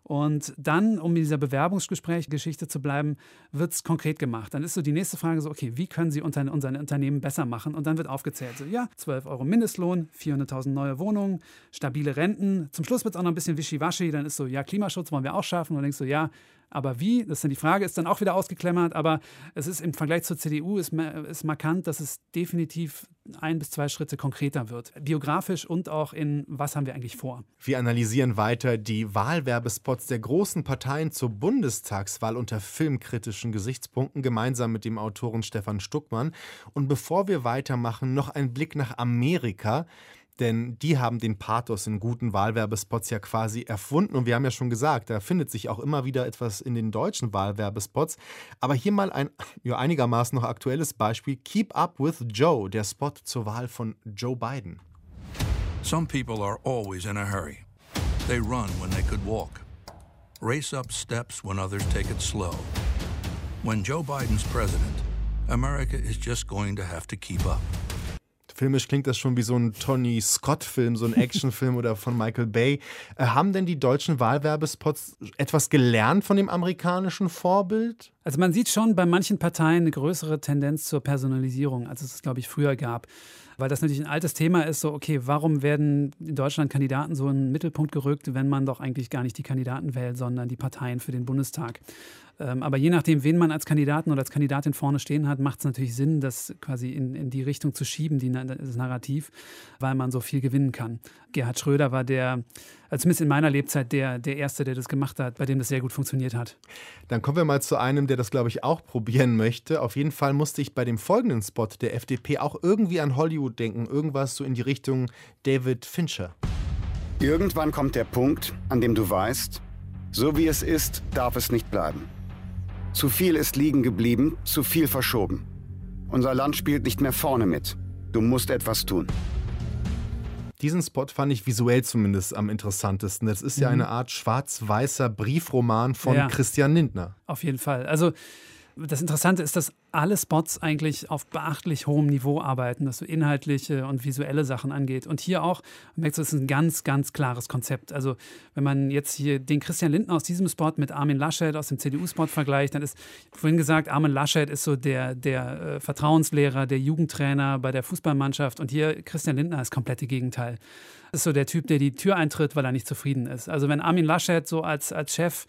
Und dann, um in dieser Bewerbungsgespräch-Geschichte zu bleiben, wird es konkret gemacht. Dann ist so die nächste Frage so, okay, wie können Sie unter, unser Unternehmen besser machen? Und dann wird aufgezählt, so, ja, 12 Euro Mindestlohn, 400.000 neue Wohnungen, stabile Renten. Zum Schluss wird es auch noch ein bisschen wischiwaschi. Dann ist so, ja, Klimaschutz wollen wir auch schaffen. Und dann denkst du, ja, aber wie? Das ist dann die Frage, ist dann auch wieder ausgeklemmert. Aber es ist im Vergleich zur CDU ist, ist markant, dass es definitiv ein bis zwei Schritte konkreter wird. Biografisch und auch in, was haben wir eigentlich vor? Wir analysieren weiter die Wahlwerbespots der großen Parteien zur Bundestagswahl unter filmkritischen Gesichtspunkten gemeinsam mit dem Autoren Stefan Stuckmann. Und bevor wir weitermachen, noch ein Blick nach Amerika denn die haben den Pathos in guten Wahlwerbespots ja quasi erfunden. Und wir haben ja schon gesagt, da findet sich auch immer wieder etwas in den deutschen Wahlwerbespots. Aber hier mal ein ja, einigermaßen noch aktuelles Beispiel: Keep Up with Joe, der Spot zur Wahl von Joe Biden. Some people are always in a hurry. They run when they could walk. Race up steps when others take it slow. When Joe Biden's president, America is just going to have to keep up. Filmisch klingt das schon wie so ein Tony Scott-Film, so ein Actionfilm oder von Michael Bay. Äh, haben denn die deutschen Wahlwerbespots etwas gelernt von dem amerikanischen Vorbild? Also man sieht schon bei manchen Parteien eine größere Tendenz zur Personalisierung, als es, glaube ich, früher gab. Weil das natürlich ein altes Thema ist, so, okay, warum werden in Deutschland Kandidaten so in den Mittelpunkt gerückt, wenn man doch eigentlich gar nicht die Kandidaten wählt, sondern die Parteien für den Bundestag? Ähm, aber je nachdem, wen man als Kandidaten oder als Kandidatin vorne stehen hat, macht es natürlich Sinn, das quasi in, in die Richtung zu schieben, die, das Narrativ, weil man so viel gewinnen kann. Gerhard Schröder war der, also zumindest in meiner Lebzeit, der, der Erste, der das gemacht hat, bei dem das sehr gut funktioniert hat. Dann kommen wir mal zu einem, der das, glaube ich, auch probieren möchte. Auf jeden Fall musste ich bei dem folgenden Spot der FDP auch irgendwie an Hollywood denken. Irgendwas so in die Richtung David Fincher. Irgendwann kommt der Punkt, an dem du weißt, so wie es ist, darf es nicht bleiben. Zu viel ist liegen geblieben, zu viel verschoben. Unser Land spielt nicht mehr vorne mit. Du musst etwas tun. Diesen Spot fand ich visuell zumindest am interessantesten. Das ist ja mhm. eine Art schwarz-weißer Briefroman von ja. Christian Lindner. Auf jeden Fall. Also das Interessante ist, dass alle Spots eigentlich auf beachtlich hohem Niveau arbeiten, was so inhaltliche und visuelle Sachen angeht. Und hier auch, man merkt, es ist ein ganz, ganz klares Konzept. Also, wenn man jetzt hier den Christian Lindner aus diesem Spot mit Armin Laschet aus dem CDU-Spot vergleicht, dann ist vorhin gesagt, Armin Laschet ist so der, der äh, Vertrauenslehrer, der Jugendtrainer bei der Fußballmannschaft. Und hier Christian Lindner ist komplette Gegenteil. Das ist so der Typ, der die Tür eintritt, weil er nicht zufrieden ist. Also, wenn Armin Laschet so als, als Chef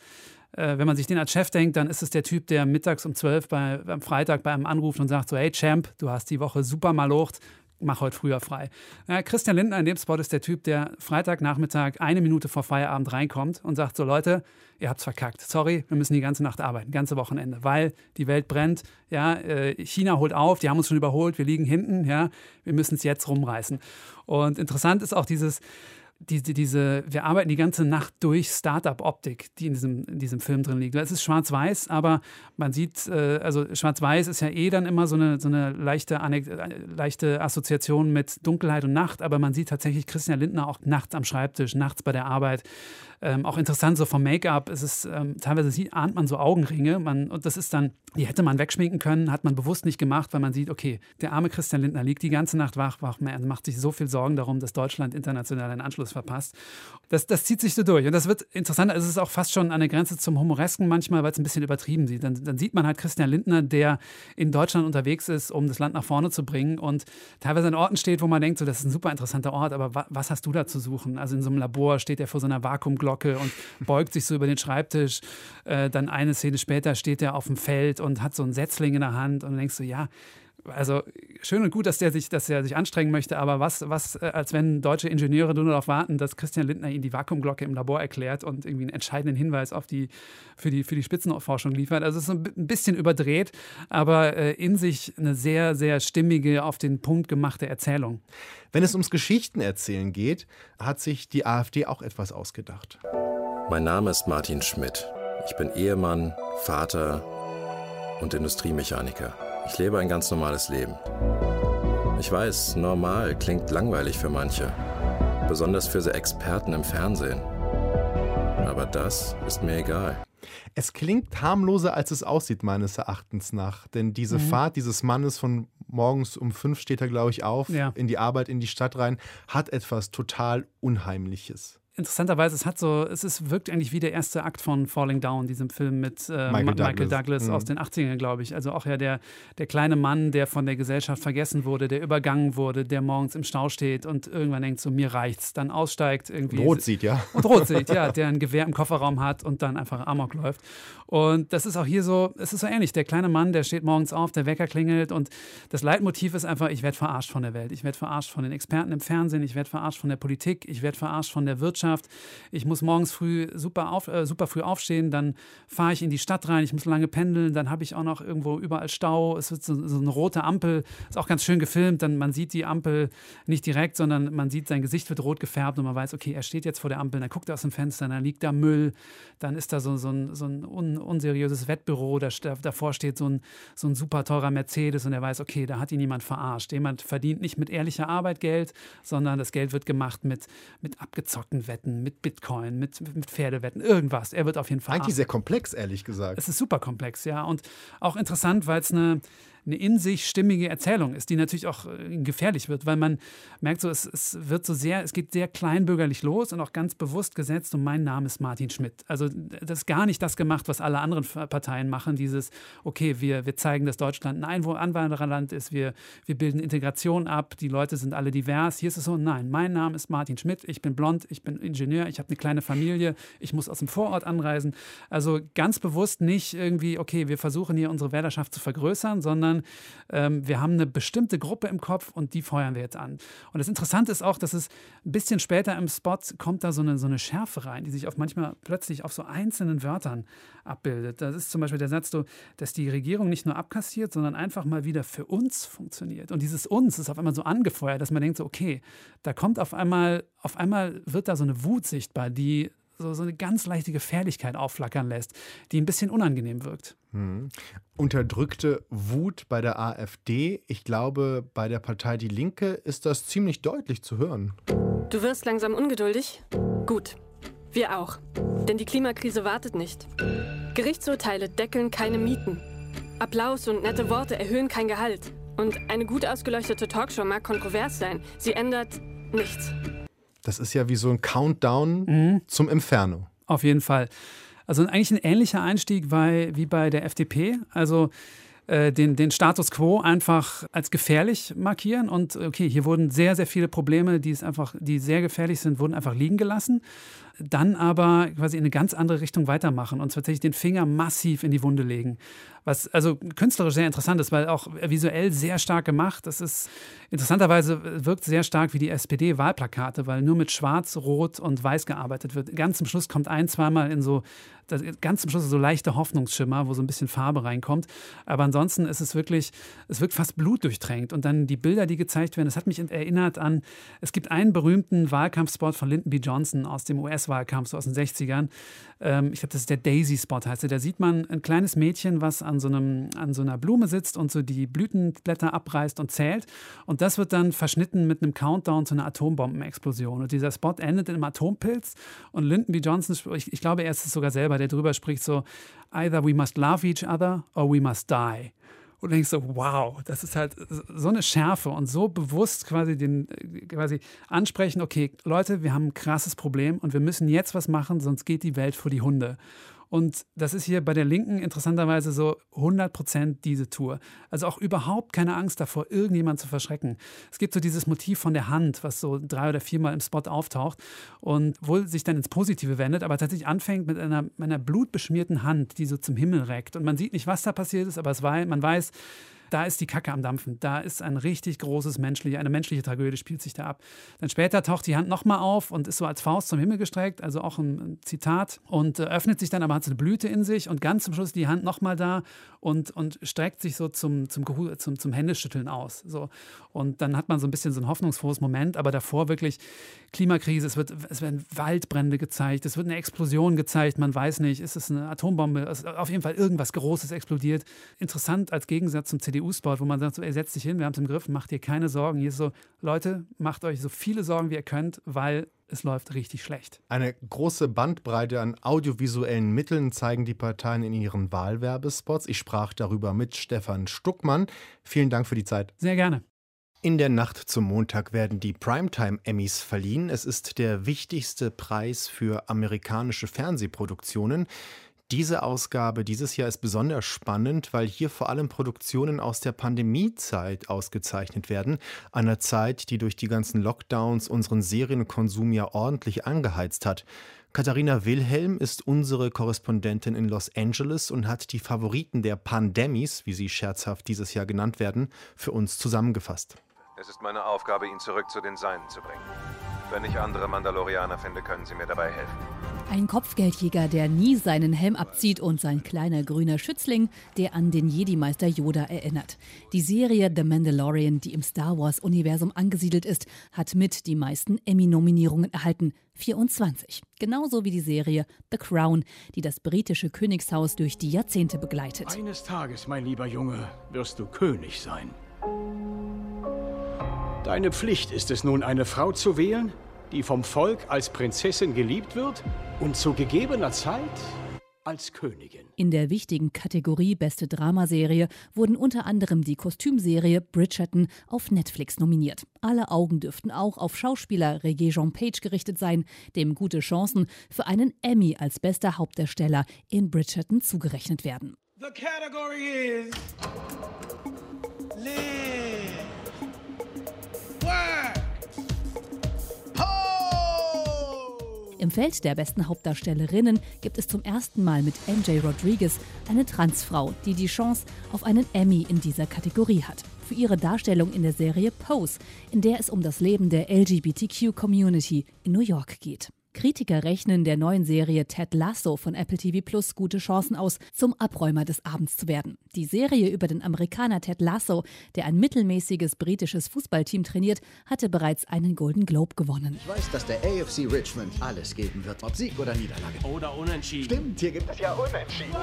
äh, wenn man sich den als Chef denkt, dann ist es der Typ, der mittags um 12 bei, am Freitag bei einem anruft und sagt so, hey Champ, du hast die Woche super malocht, mach heute früher frei. Ja, Christian Lindner in dem Spot ist der Typ, der Freitagnachmittag eine Minute vor Feierabend reinkommt und sagt so, Leute, ihr habt's verkackt. Sorry, wir müssen die ganze Nacht arbeiten, ganze Wochenende, weil die Welt brennt. Ja, äh, China holt auf, die haben uns schon überholt, wir liegen hinten. Ja, wir müssen es jetzt rumreißen. Und interessant ist auch dieses diese, diese, wir arbeiten die ganze Nacht durch Startup-Optik, die in diesem, in diesem Film drin liegt. Es ist schwarz-weiß, aber man sieht, äh, also schwarz-weiß ist ja eh dann immer so eine, so eine leichte, leichte Assoziation mit Dunkelheit und Nacht, aber man sieht tatsächlich Christian Lindner auch nachts am Schreibtisch, nachts bei der Arbeit. Ähm, auch interessant, so vom Make-up, ist ähm, teilweise sieht, ahnt man so Augenringe. Man, und das ist dann, die hätte man wegschminken können, hat man bewusst nicht gemacht, weil man sieht, okay, der arme Christian Lindner liegt die ganze Nacht wach, wach man macht sich so viel Sorgen darum, dass Deutschland international einen Anschluss verpasst. Das, das zieht sich so durch. Und das wird interessant, es ist auch fast schon an der Grenze zum Humoresken manchmal, weil es ein bisschen übertrieben sieht. Dann, dann sieht man halt Christian Lindner, der in Deutschland unterwegs ist, um das Land nach vorne zu bringen und teilweise an Orten steht, wo man denkt, so, das ist ein super interessanter Ort, aber wa was hast du da zu suchen? Also in so einem Labor steht er vor so einer Vakuumglocke Glocke und beugt sich so über den Schreibtisch. Äh, dann eine Szene später steht er auf dem Feld und hat so ein Setzling in der Hand und denkst du, ja, also schön und gut, dass der sich, dass er sich anstrengen möchte, aber was, was, äh, als wenn deutsche Ingenieure nur darauf warten, dass Christian Lindner ihnen die Vakuumglocke im Labor erklärt und irgendwie einen entscheidenden Hinweis auf die, für, die, für die Spitzenforschung liefert. Also es ist ein bisschen überdreht, aber äh, in sich eine sehr, sehr stimmige, auf den Punkt gemachte Erzählung. Wenn es ums Geschichtenerzählen geht, hat sich die AfD auch etwas ausgedacht. Mein Name ist Martin Schmidt. Ich bin Ehemann, Vater und Industriemechaniker. Ich lebe ein ganz normales Leben. Ich weiß, normal klingt langweilig für manche, besonders für so Experten im Fernsehen. Aber das ist mir egal. Es klingt harmloser, als es aussieht, meines Erachtens nach. Denn diese mhm. Fahrt dieses Mannes von morgens um fünf steht er, glaube ich, auf, ja. in die Arbeit, in die Stadt rein, hat etwas total Unheimliches. Interessanterweise, es hat so, es ist, wirkt eigentlich wie der erste Akt von Falling Down, diesem Film mit äh, Michael Ma- Douglas. Michael Douglas Mhm. aus den 80ern, glaube ich. Also auch ja der, der kleine Mann, der von der Gesellschaft vergessen wurde, der übergangen wurde, der morgens im Stau steht und irgendwann denkt, so mir reicht's, dann aussteigt irgendwie. Und rot sieht, ja. Und rot sieht, ja, der ein Gewehr im Kofferraum hat und dann einfach Amok läuft. Und das ist auch hier so, es ist so ähnlich. Der kleine Mann, der steht morgens auf, der Wecker klingelt und das Leitmotiv ist einfach, ich werde verarscht von der Welt. Ich werde verarscht von den Experten im Fernsehen, ich werde verarscht von der Politik, ich werde verarscht von der Wirtschaft. Ich muss morgens früh super, auf, äh, super früh aufstehen, dann fahre ich in die Stadt rein, ich muss lange pendeln, dann habe ich auch noch irgendwo überall Stau. Es wird so, so eine rote Ampel, ist auch ganz schön gefilmt, dann man sieht die Ampel nicht direkt, sondern man sieht, sein Gesicht wird rot gefärbt und man weiß, okay, er steht jetzt vor der Ampel, dann guckt er aus dem Fenster, dann liegt da Müll, dann ist da so, so ein, so ein un, unseriöses Wettbüro, da, da, davor steht so ein, so ein super teurer Mercedes und er weiß, okay, da hat ihn jemand verarscht. Jemand verdient nicht mit ehrlicher Arbeit Geld, sondern das Geld wird gemacht mit, mit abgezockten Wetten, mit Bitcoin, mit, mit Pferdewetten, irgendwas. Er wird auf jeden Fall Eigentlich sehr komplex, ehrlich gesagt. es ist super komplex, ja. Und auch interessant, weil es eine, eine in sich stimmige Erzählung ist, die natürlich auch äh, gefährlich wird, weil man merkt so, es, es wird so sehr, es geht sehr kleinbürgerlich los und auch ganz bewusst gesetzt und mein Name ist Martin Schmidt. Also das ist gar nicht das gemacht, was alle anderen Parteien machen, dieses, okay, wir, wir zeigen, dass Deutschland ein Einwohner Anwandererland ist, wir, wir bilden Integration ab, die Leute sind alle divers. Hier ist es so, nein, mein Name ist Martin Schmidt, ich bin blond, ich bin Ingenieur, ich habe eine kleine Familie, ich muss aus dem Vorort anreisen. Also ganz bewusst nicht irgendwie, okay, wir versuchen hier unsere Wählerschaft zu vergrößern, sondern ähm, wir haben eine bestimmte Gruppe im Kopf und die feuern wir jetzt an. Und das Interessante ist auch, dass es ein bisschen später im Spot kommt da so eine, so eine Schärfe rein, die sich auf manchmal plötzlich auf so einzelnen Wörtern abbildet. Das ist zum Beispiel der Satz, so, dass die Regierung nicht nur abkassiert, sondern einfach mal wieder für uns funktioniert. Und dieses uns ist auf einmal so angefeuert, dass man denkt so, okay, da kommt auf einmal, auf einmal wird da so eine Wut sichtbar, die so, so eine ganz leichte Gefährlichkeit aufflackern lässt, die ein bisschen unangenehm wirkt. Hm. Unterdrückte Wut bei der AfD. Ich glaube, bei der Partei Die Linke ist das ziemlich deutlich zu hören. Du wirst langsam ungeduldig? Gut. Wir auch. Denn die Klimakrise wartet nicht. Gerichtsurteile deckeln keine Mieten. Applaus und nette Worte erhöhen kein Gehalt. Und eine gut ausgeleuchtete Talkshow mag kontrovers sein. Sie ändert nichts. Das ist ja wie so ein Countdown zum Inferno. Auf jeden Fall. Also eigentlich ein ähnlicher Einstieg bei, wie bei der FDP. Also äh, den, den Status quo einfach als gefährlich markieren und okay, hier wurden sehr, sehr viele Probleme, die es einfach, die sehr gefährlich sind, wurden einfach liegen gelassen. Dann aber quasi in eine ganz andere Richtung weitermachen und tatsächlich den Finger massiv in die Wunde legen. Was also künstlerisch sehr interessant ist, weil auch visuell sehr stark gemacht. Das ist interessanterweise wirkt sehr stark wie die SPD-Wahlplakate, weil nur mit Schwarz, Rot und Weiß gearbeitet wird. Ganz zum Schluss kommt ein, zweimal in so, ganz zum Schluss so leichte Hoffnungsschimmer, wo so ein bisschen Farbe reinkommt. Aber ansonsten ist es wirklich, es wirkt fast blutdurchtränkt. Und dann die Bilder, die gezeigt werden, das hat mich erinnert an, es gibt einen berühmten Wahlkampfspot von Lyndon B. Johnson aus dem US-Wahlkampf, so aus den 60ern. Ähm, ich glaube, das ist der Daisy-Spot heißt der. Da sieht man ein kleines Mädchen, was an so, einem, an so einer Blume sitzt und so die Blütenblätter abreißt und zählt. Und das wird dann verschnitten mit einem Countdown zu einer Atombombenexplosion. Und dieser Spot endet in einem Atompilz. Und Lyndon B. Johnson, ich, ich glaube, er ist es sogar selber, der drüber spricht, so, either we must love each other or we must die. Und denkst so, wow, das ist halt so eine Schärfe und so bewusst quasi den, quasi ansprechen, okay, Leute, wir haben ein krasses Problem und wir müssen jetzt was machen, sonst geht die Welt vor die Hunde. Und das ist hier bei der Linken interessanterweise so 100% diese Tour. Also auch überhaupt keine Angst davor, irgendjemand zu verschrecken. Es gibt so dieses Motiv von der Hand, was so drei oder viermal im Spot auftaucht und wohl sich dann ins Positive wendet, aber tatsächlich anfängt mit einer, einer blutbeschmierten Hand, die so zum Himmel reckt. Und man sieht nicht, was da passiert ist, aber es war, man weiß, da ist die Kacke am Dampfen. Da ist ein richtig großes menschliche, eine menschliche Tragödie spielt sich da ab. Dann später taucht die Hand nochmal auf und ist so als Faust zum Himmel gestreckt, also auch ein, Zitat und äh, öffnet sich dann, aber hat so eine Blüte in sich und ganz zum Schluss die Hand nochmal da und, und streckt sich so zum, zum, zum, zum Händeschütteln aus. So. Und dann hat man so ein bisschen so ein hoffnungsfrohes Moment, aber davor wirklich Klimakrise, es, wird, es werden Waldbrände gezeigt, es wird eine Explosion gezeigt, man weiß nicht, ist es eine Atombombe, es, auf jeden Fall irgendwas Großes explodiert. Interessant als Gegensatz zum CDU-Sport, wo man sagt, so, ey, setzt dich hin, wir haben es im Griff, macht dir keine Sorgen. Hier ist so, Leute, macht euch so viele Sorgen, wie ihr könnt, weil es läuft richtig schlecht. Eine große Bandbreite an audiovisuellen Mitteln zeigen die Parteien in ihren Wahlwerbespots. Ich sprach darüber mit Stefan Stuckmann. Vielen Dank für die Zeit. Sehr gerne. In der Nacht zum Montag werden die Primetime Emmys verliehen. Es ist der wichtigste Preis für amerikanische Fernsehproduktionen. Diese Ausgabe dieses Jahr ist besonders spannend, weil hier vor allem Produktionen aus der Pandemiezeit ausgezeichnet werden, einer Zeit, die durch die ganzen Lockdowns unseren Serienkonsum ja ordentlich angeheizt hat. Katharina Wilhelm ist unsere Korrespondentin in Los Angeles und hat die Favoriten der Pandemies, wie sie scherzhaft dieses Jahr genannt werden, für uns zusammengefasst. Es ist meine Aufgabe, ihn zurück zu den Seinen zu bringen. Wenn ich andere Mandalorianer finde, können sie mir dabei helfen. Ein Kopfgeldjäger, der nie seinen Helm abzieht und sein kleiner grüner Schützling, der an den Jedi-Meister Yoda erinnert. Die Serie The Mandalorian, die im Star Wars-Universum angesiedelt ist, hat mit die meisten Emmy-Nominierungen erhalten. 24. Genauso wie die Serie The Crown, die das britische Königshaus durch die Jahrzehnte begleitet. Eines Tages, mein lieber Junge, wirst du König sein. Deine Pflicht ist es nun, eine Frau zu wählen, die vom Volk als Prinzessin geliebt wird und zu gegebener Zeit als Königin. In der wichtigen Kategorie Beste Dramaserie wurden unter anderem die Kostümserie Bridgerton auf Netflix nominiert. Alle Augen dürften auch auf Schauspieler Regé Jean Page gerichtet sein, dem gute Chancen für einen Emmy als bester Hauptdarsteller in Bridgerton zugerechnet werden. The category is work, Im Feld der besten Hauptdarstellerinnen gibt es zum ersten Mal mit MJ Rodriguez eine Transfrau, die die Chance auf einen Emmy in dieser Kategorie hat. Für ihre Darstellung in der Serie Pose, in der es um das Leben der LGBTQ-Community in New York geht. Kritiker rechnen der neuen Serie Ted Lasso von Apple TV Plus gute Chancen aus, zum Abräumer des Abends zu werden. Die Serie über den Amerikaner Ted Lasso, der ein mittelmäßiges britisches Fußballteam trainiert, hatte bereits einen Golden Globe gewonnen. Ich weiß, dass der AFC Richmond alles geben wird, ob Sieg oder Niederlage. Oder Unentschieden. Stimmt, hier gibt es ja Unentschieden.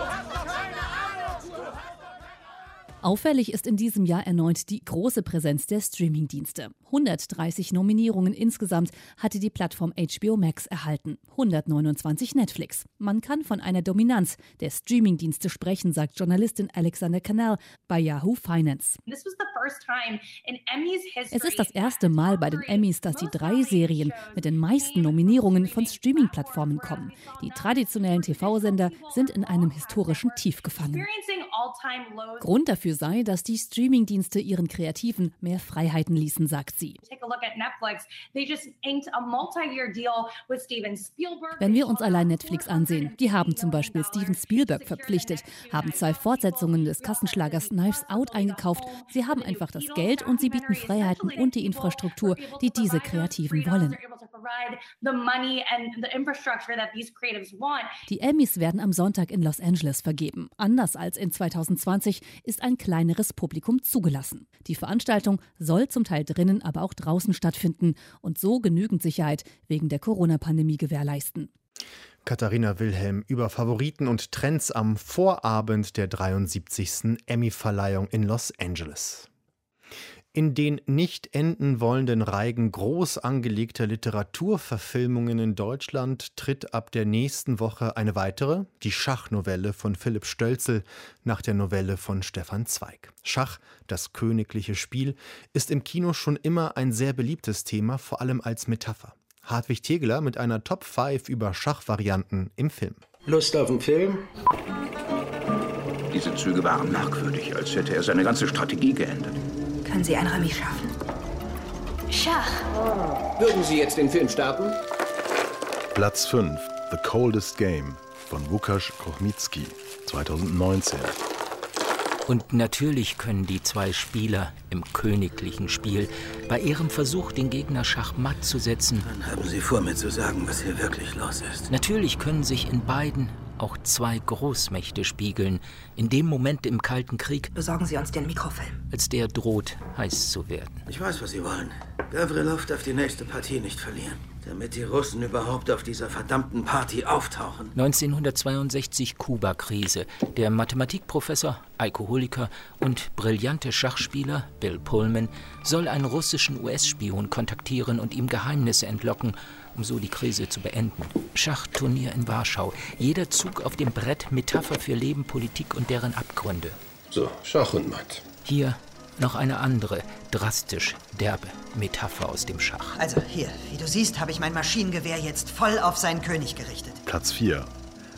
Auffällig ist in diesem Jahr erneut die große Präsenz der Streamingdienste. 130 Nominierungen insgesamt hatte die Plattform HBO Max erhalten, 129 Netflix. Man kann von einer Dominanz der Streamingdienste sprechen, sagt Journalistin Alexander Canal bei Yahoo Finance. Es ist das erste Mal bei den Emmys, dass die drei Serien mit den meisten Nominierungen von Streaming-Plattformen kommen. Die traditionellen TV-Sender sind in einem historischen Tief gefangen. Grund dafür sei, dass die Streamingdienste ihren Kreativen mehr Freiheiten ließen, sagt. Wenn wir uns allein Netflix ansehen, die haben zum Beispiel Steven Spielberg verpflichtet, haben zwei Fortsetzungen des Kassenschlagers Knives Out eingekauft. Sie haben einfach das Geld und sie bieten Freiheiten und die Infrastruktur, die diese Kreativen wollen. Die Emmys werden am Sonntag in Los Angeles vergeben. Anders als in 2020 ist ein kleineres Publikum zugelassen. Die Veranstaltung soll zum Teil drinnen, aber auch draußen stattfinden und so genügend Sicherheit wegen der Corona-Pandemie gewährleisten. Katharina Wilhelm über Favoriten und Trends am Vorabend der 73. Emmy-Verleihung in Los Angeles. In den nicht enden wollenden Reigen groß angelegter Literaturverfilmungen in Deutschland tritt ab der nächsten Woche eine weitere, die Schachnovelle von Philipp Stölzel nach der Novelle von Stefan Zweig. Schach, das königliche Spiel, ist im Kino schon immer ein sehr beliebtes Thema, vor allem als Metapher. Hartwig Tegeler mit einer Top 5 über Schachvarianten im Film. Lust auf einen Film? Diese Züge waren merkwürdig, als hätte er seine ganze Strategie geändert. Können Sie ein Remis schaffen? Schach. Würden Sie jetzt den Film starten? Platz 5, The Coldest Game von Łukasz Kochmicki, 2019. Und natürlich können die zwei Spieler im königlichen Spiel bei ihrem Versuch, den Gegner schachmatt zu setzen. Dann haben Sie vor, mir zu sagen, was hier wirklich los ist. Natürlich können sich in beiden auch zwei Großmächte spiegeln, in dem Moment im Kalten Krieg, Besorgen Sie uns den Mikrofilm. als der droht, heiß zu werden. Ich weiß, was Sie wollen. Gavrilov darf die nächste Partie nicht verlieren. Damit die Russen überhaupt auf dieser verdammten Party auftauchen. 1962 Kuba-Krise. Der Mathematikprofessor, Alkoholiker und brillante Schachspieler Bill Pullman soll einen russischen US-Spion kontaktieren und ihm Geheimnisse entlocken, um so die Krise zu beenden. Schachturnier in Warschau. Jeder Zug auf dem Brett Metapher für Leben, Politik und deren Abgründe. So, Schach und Matt. Hier noch eine andere, drastisch derbe Metapher aus dem Schach. Also hier, wie du siehst, habe ich mein Maschinengewehr jetzt voll auf seinen König gerichtet. Platz 4.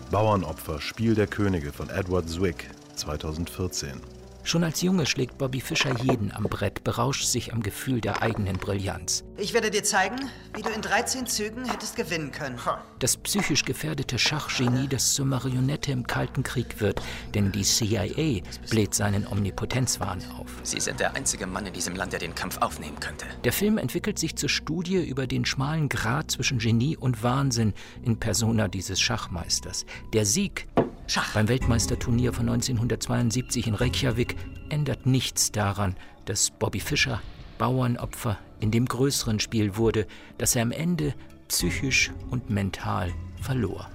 Bauernopfer, Spiel der Könige von Edward Zwick, 2014. Schon als Junge schlägt Bobby Fischer jeden am Brett, berauscht sich am Gefühl der eigenen Brillanz. Ich werde dir zeigen, wie du in 13 Zügen hättest gewinnen können. Das psychisch gefährdete Schachgenie, das zur Marionette im Kalten Krieg wird, denn die CIA bläht seinen Omnipotenzwahn auf. Sie sind der einzige Mann in diesem Land, der den Kampf aufnehmen könnte. Der Film entwickelt sich zur Studie über den schmalen Grat zwischen Genie und Wahnsinn in Persona dieses Schachmeisters. Der Sieg Schach. Beim Weltmeisterturnier von 1972 in Reykjavik ändert nichts daran, dass Bobby Fischer Bauernopfer in dem größeren Spiel wurde, das er am Ende psychisch und mental verlor.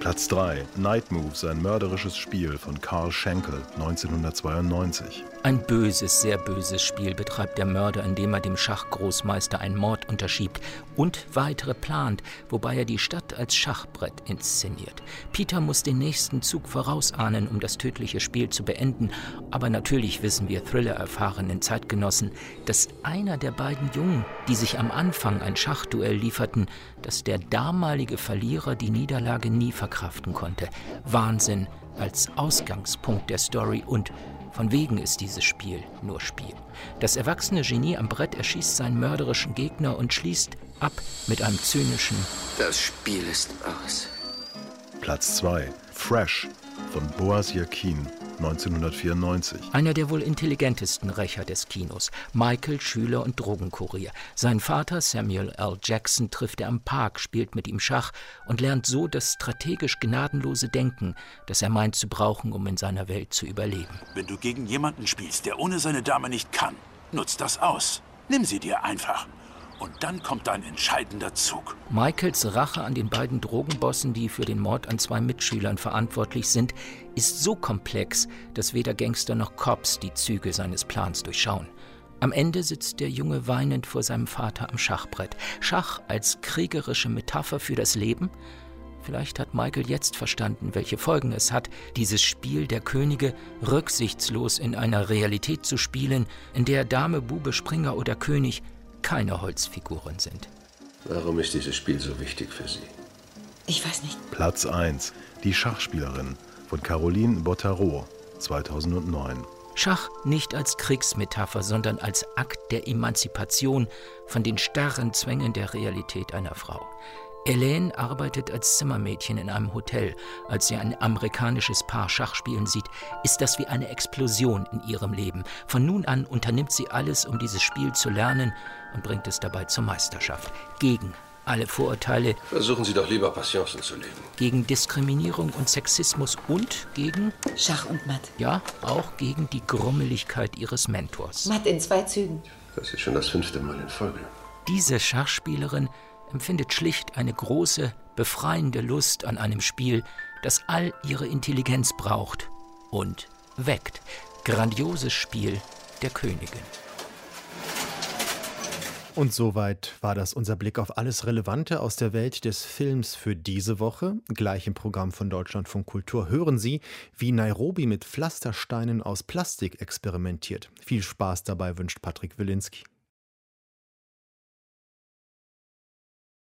Platz 3. Night Moves, ein mörderisches Spiel von Karl Schenkel, 1992. Ein böses, sehr böses Spiel betreibt der Mörder, indem er dem Schachgroßmeister einen Mord unterschiebt und weitere plant, wobei er die Stadt als Schachbrett inszeniert. Peter muss den nächsten Zug vorausahnen, um das tödliche Spiel zu beenden, aber natürlich wissen wir Thriller-erfahrenen Zeitgenossen, dass einer der beiden Jungen, die sich am Anfang ein Schachduell lieferten, dass der damalige Verlierer die Niederlage nie verkraften konnte. Wahnsinn als Ausgangspunkt der Story und von wegen ist dieses Spiel nur Spiel. Das erwachsene Genie am Brett erschießt seinen mörderischen Gegner und schließt ab mit einem zynischen Das Spiel ist aus. Platz 2. Fresh von Boaz Yakin, 1994. Einer der wohl intelligentesten Rächer des Kinos. Michael, Schüler und Drogenkurier. Sein Vater, Samuel L. Jackson, trifft er am Park, spielt mit ihm Schach und lernt so das strategisch gnadenlose Denken, das er meint zu brauchen, um in seiner Welt zu überleben. Wenn du gegen jemanden spielst, der ohne seine Dame nicht kann, nutz das aus. Nimm sie dir einfach. Und dann kommt ein entscheidender Zug. Michaels Rache an den beiden Drogenbossen, die für den Mord an zwei Mitschülern verantwortlich sind, ist so komplex, dass weder Gangster noch Cops die Züge seines Plans durchschauen. Am Ende sitzt der Junge weinend vor seinem Vater am Schachbrett. Schach als kriegerische Metapher für das Leben? Vielleicht hat Michael jetzt verstanden, welche Folgen es hat, dieses Spiel der Könige rücksichtslos in einer Realität zu spielen, in der Dame, Bube, Springer oder König keine Holzfiguren sind. Warum ist dieses Spiel so wichtig für Sie? Ich weiß nicht. Platz 1. Die Schachspielerin von Caroline Bottaro, 2009. Schach nicht als Kriegsmetapher, sondern als Akt der Emanzipation von den starren Zwängen der Realität einer Frau. Elaine arbeitet als Zimmermädchen in einem Hotel. Als sie ein amerikanisches Paar Schach spielen sieht, ist das wie eine Explosion in ihrem Leben. Von nun an unternimmt sie alles, um dieses Spiel zu lernen und bringt es dabei zur Meisterschaft. Gegen alle Vorurteile. Versuchen Sie doch lieber Patienten zu leben. Gegen Diskriminierung und Sexismus und gegen. Schach und Matt. Ja, auch gegen die Grummeligkeit ihres Mentors. Matt in zwei Zügen. Das ist schon das fünfte Mal in Folge. Diese Schachspielerin empfindet schlicht eine große, befreiende Lust an einem Spiel, das all ihre Intelligenz braucht und weckt. Grandioses Spiel der Königin. Und soweit war das unser Blick auf alles Relevante aus der Welt des Films für diese Woche. Gleich im Programm von Deutschlandfunk Kultur hören Sie, wie Nairobi mit Pflastersteinen aus Plastik experimentiert. Viel Spaß dabei wünscht Patrick Wilinski.